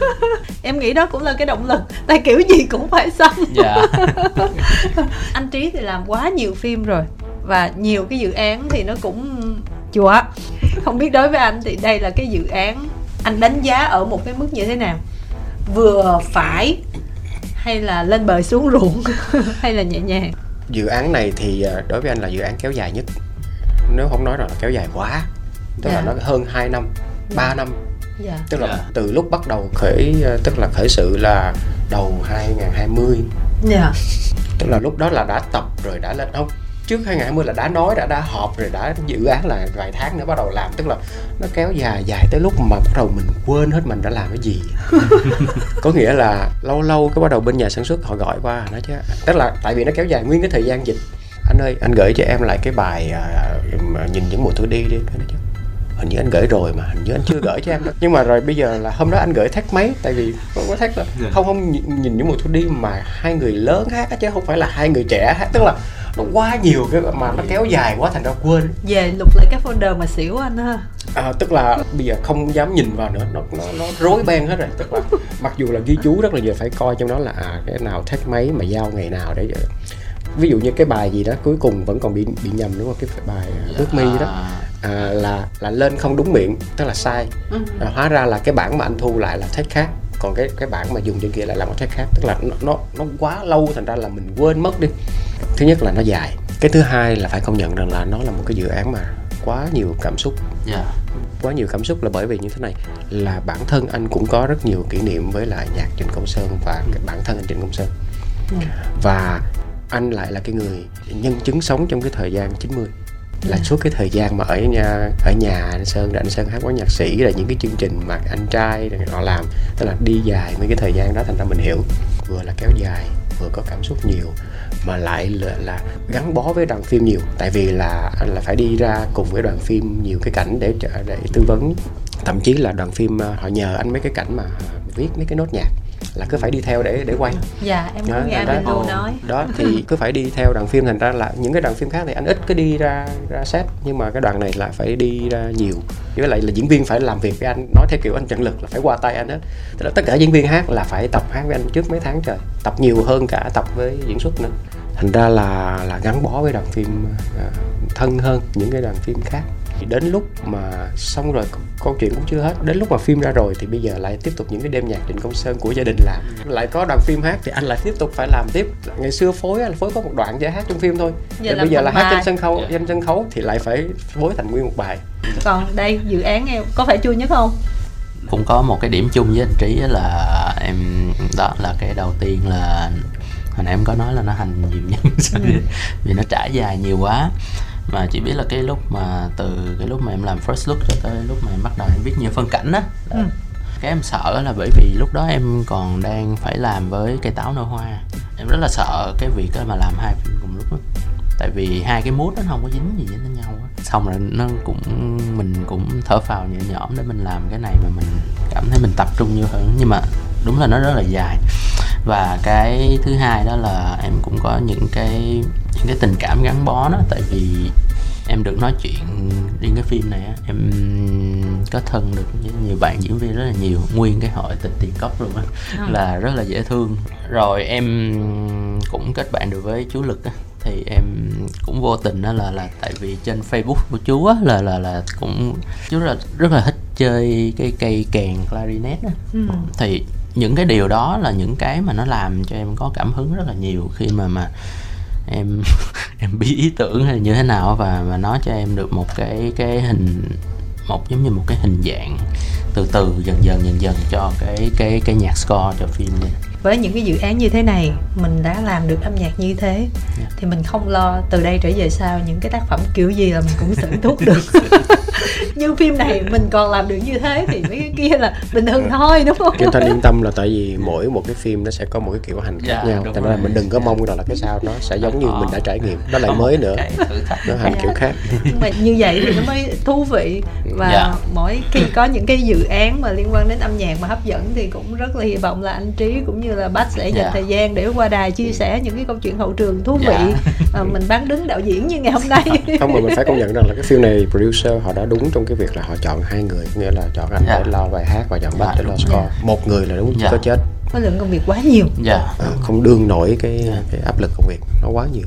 Em nghĩ đó cũng là cái động lực tại kiểu gì cũng phải xong. Yeah. anh trí thì làm quá nhiều phim rồi và nhiều cái dự án thì nó cũng chùa. Không biết đối với anh thì đây là cái dự án anh đánh giá ở một cái mức như thế nào? Vừa phải hay là lên bờ xuống ruộng hay là nhẹ nhàng? Dự án này thì à, đối với anh là dự án kéo dài nhất nếu không nói rằng là kéo dài quá tức Dạ. là nó hơn 2 năm 3 năm. Dạ. Tức là Dạ. từ lúc bắt đầu khởi ờ, tức là khởi sự là đầu 2020 dạ. Tức là lúc đó là đã tập rồi đã lên không trước 2020 là đã nói đã đã họp rồi đã dự án là vài tháng nữa bắt đầu làm. Tức là nó kéo dài dài tới lúc mà bắt đầu mình quên hết mình đã làm cái gì. Có nghĩa là lâu lâu cái bắt đầu bên nhà sản xuất họ gọi qua nói chứ. Tức là tại vì nó kéo dài nguyên cái thời gian dịch anh ơi anh gửi cho em lại cái bài mà nhìn những mùa thu đi đi cái nói chứ. Hình như anh gửi rồi mà hình như anh chưa gửi cho em đâu. Nhưng mà rồi bây giờ là hôm đó anh gửi thách mấy tại vì không có thách là không không nhìn, những mùa thu đi mà hai người lớn hát á, chứ không phải là hai người trẻ hát tức là nó quá nhiều cái mà nó kéo dài quá thành ra quên. Về lục lại các folder mà xỉu anh ha. À, tức là bây giờ không dám nhìn vào nữa nó nó nó rối beng hết rồi. Tức là mặc dù là ghi chú rất là giờ phải coi trong đó là à cái nào thách mấy mà giao ngày nào để ví dụ như cái bài gì đó cuối cùng vẫn còn bị bị nhầm đúng không? Cái bài à, ước mi đó. À, à, là là lên không đúng miệng tức là sai. Ừ. à, hóa ra là cái bản mà anh thu lại là thách khác. Còn cái cái bản mà dùng trên kia lại là một thách khác. Tức là nó nó nó quá lâu thành ra là mình quên mất đi. Thứ nhất là nó dài. Cái thứ hai là phải công nhận rằng là nó là một cái dự án mà quá nhiều cảm xúc. Dạ. Quá nhiều cảm xúc là bởi vì như thế này là bản thân anh cũng có rất nhiều kỷ niệm với lại nhạc Trịnh Công Sơn và cái bản thân anh Trịnh Công Sơn. Ừ. và anh lại là cái người nhân chứng sống trong cái thời gian 90 là suốt cái thời gian mà ở nhà ở nhà anh Sơn rồi anh Sơn hát với nhạc sĩ là những cái chương trình mà anh trai rồi họ làm tức là đi dài mấy cái thời gian đó thành ra mình hiểu. Vừa là kéo dài vừa có cảm xúc nhiều mà lại là, là gắn bó với đoàn phim nhiều. Tại vì là anh là phải đi ra cùng với đoàn phim nhiều cái cảnh để để tư vấn. Thậm chí là đoàn phim à, họ nhờ anh mấy cái cảnh mà viết mấy cái nốt nhạc là cứ phải đi theo để để quay. Dạ em Đó, nghe anh Đô nói. đó thì cứ phải đi theo đoàn phim. Thành ra là những cái đoàn phim khác thì anh ít cứ đi ra ra set nhưng mà cái đoàn này là phải đi ra nhiều. Với lại là diễn viên phải làm việc với anh nói theo kiểu anh trận lực là phải qua tay anh hết. Tức là tất cả diễn viên hát là phải tập hát với anh trước mấy tháng trời tập nhiều hơn cả tập với diễn xuất nữa. Thành ra là là gắn bó với đoàn phim à, thân hơn những cái đoàn phim khác đến lúc mà xong rồi câu- chuyện cũng chưa hết. Đến lúc mà phim ra rồi thì bây giờ lại tiếp tục những cái đêm nhạc Trịnh Công Sơn của gia đình làm. Lại có đoàn phim hát thì anh lại tiếp tục phải làm tiếp. Ngày xưa phối là phối có một đoạn chỉ hát trong phim thôi. Giờ bây giờ là hát bài. trên sân khấu Dạ. trên sân khấu thì lại phải phối thành nguyên một bài. Còn đây dự án em có phải chui nhất không? Cũng có một cái điểm chung với anh trí á là em đó là cái đầu tiên là hồi nãy em có nói là nó hành nhiều nhân sao Ừ. vì nó trải dài nhiều quá mà chỉ biết là cái lúc mà từ cái lúc mà em làm first look cho tới lúc mà em bắt đầu em viết nhiều phân cảnh á Ừ. cái em sợ là bởi vì lúc đó em còn đang phải làm với cây táo nở hoa. Em rất là sợ cái việc mà làm hai phim cùng lúc á. Tại vì hai cái mood nó không có dính gì với nhau á. Xong rồi nó cũng mình cũng thở phào nhẹ nhõm để mình làm cái này mà mình cảm thấy mình tập trung nhiều hơn. Nhưng mà đúng là nó rất là dài. Và cái thứ hai đó là em cũng có những cái những cái tình cảm gắn bó đó tại vì em được nói chuyện riêng cái phim này á em có thân được với nhiều bạn diễn viên rất là nhiều nguyên cái hội tình tiền cốc luôn á Ừ. là rất là dễ thương rồi em cũng kết bạn được với chú lực á thì em cũng vô tình đó là là tại vì trên Facebook của chú á là là là cũng chú là rất là thích chơi cái cây kèn clarinet á ừ. thì những cái điều đó là những cái mà nó làm cho em có cảm hứng rất là nhiều khi mà mà em em bí ý tưởng hay như thế nào và và nói cho em được một cái cái hình, một, giống như một cái hình dạng từ từ, dần dần dần dần cho cái cái cái nhạc score cho phim này với những cái dự án như thế này mình đã làm được âm nhạc như thế Dạ. thì mình không lo từ đây trở về sau những cái tác phẩm kiểu gì là mình cũng xử thuốc được. Nhưng phim này mình còn làm được như thế thì mấy cái kia là bình thường thôi đúng không? Kim Thanh yên tâm là tại vì mỗi một cái phim nó sẽ có một cái kiểu hành khác Dạ, nhau. thành ra là mình đừng có mong rằng là cái sao nó sẽ giống như Ờ. mình đã trải nghiệm nó lại mới nữa. cái nó hành kiểu khác. Nhưng mà như vậy thì nó mới thú vị và Dạ. mỗi khi có những cái dự án mà liên quan đến âm nhạc mà hấp dẫn thì cũng rất là hy vọng là anh trí cũng như là bách sẽ dành Dạ. thời gian để qua đài chia sẻ những cái câu chuyện hậu trường thú Dạ. vị à, mình bán đứng đạo diễn như ngày hôm nay. Không mà mình phải công nhận rằng là cái phim này producer họ đã đúng trong cái việc là họ chọn hai người nghĩa là chọn anh Dạ. để lo bài hát và chọn Dạ, bách để lo score. Một người là đúng Dạ. có chết. Khối lượng công việc quá nhiều. Dạ. Ờ, không đương nổi cái cái áp lực công việc nó quá nhiều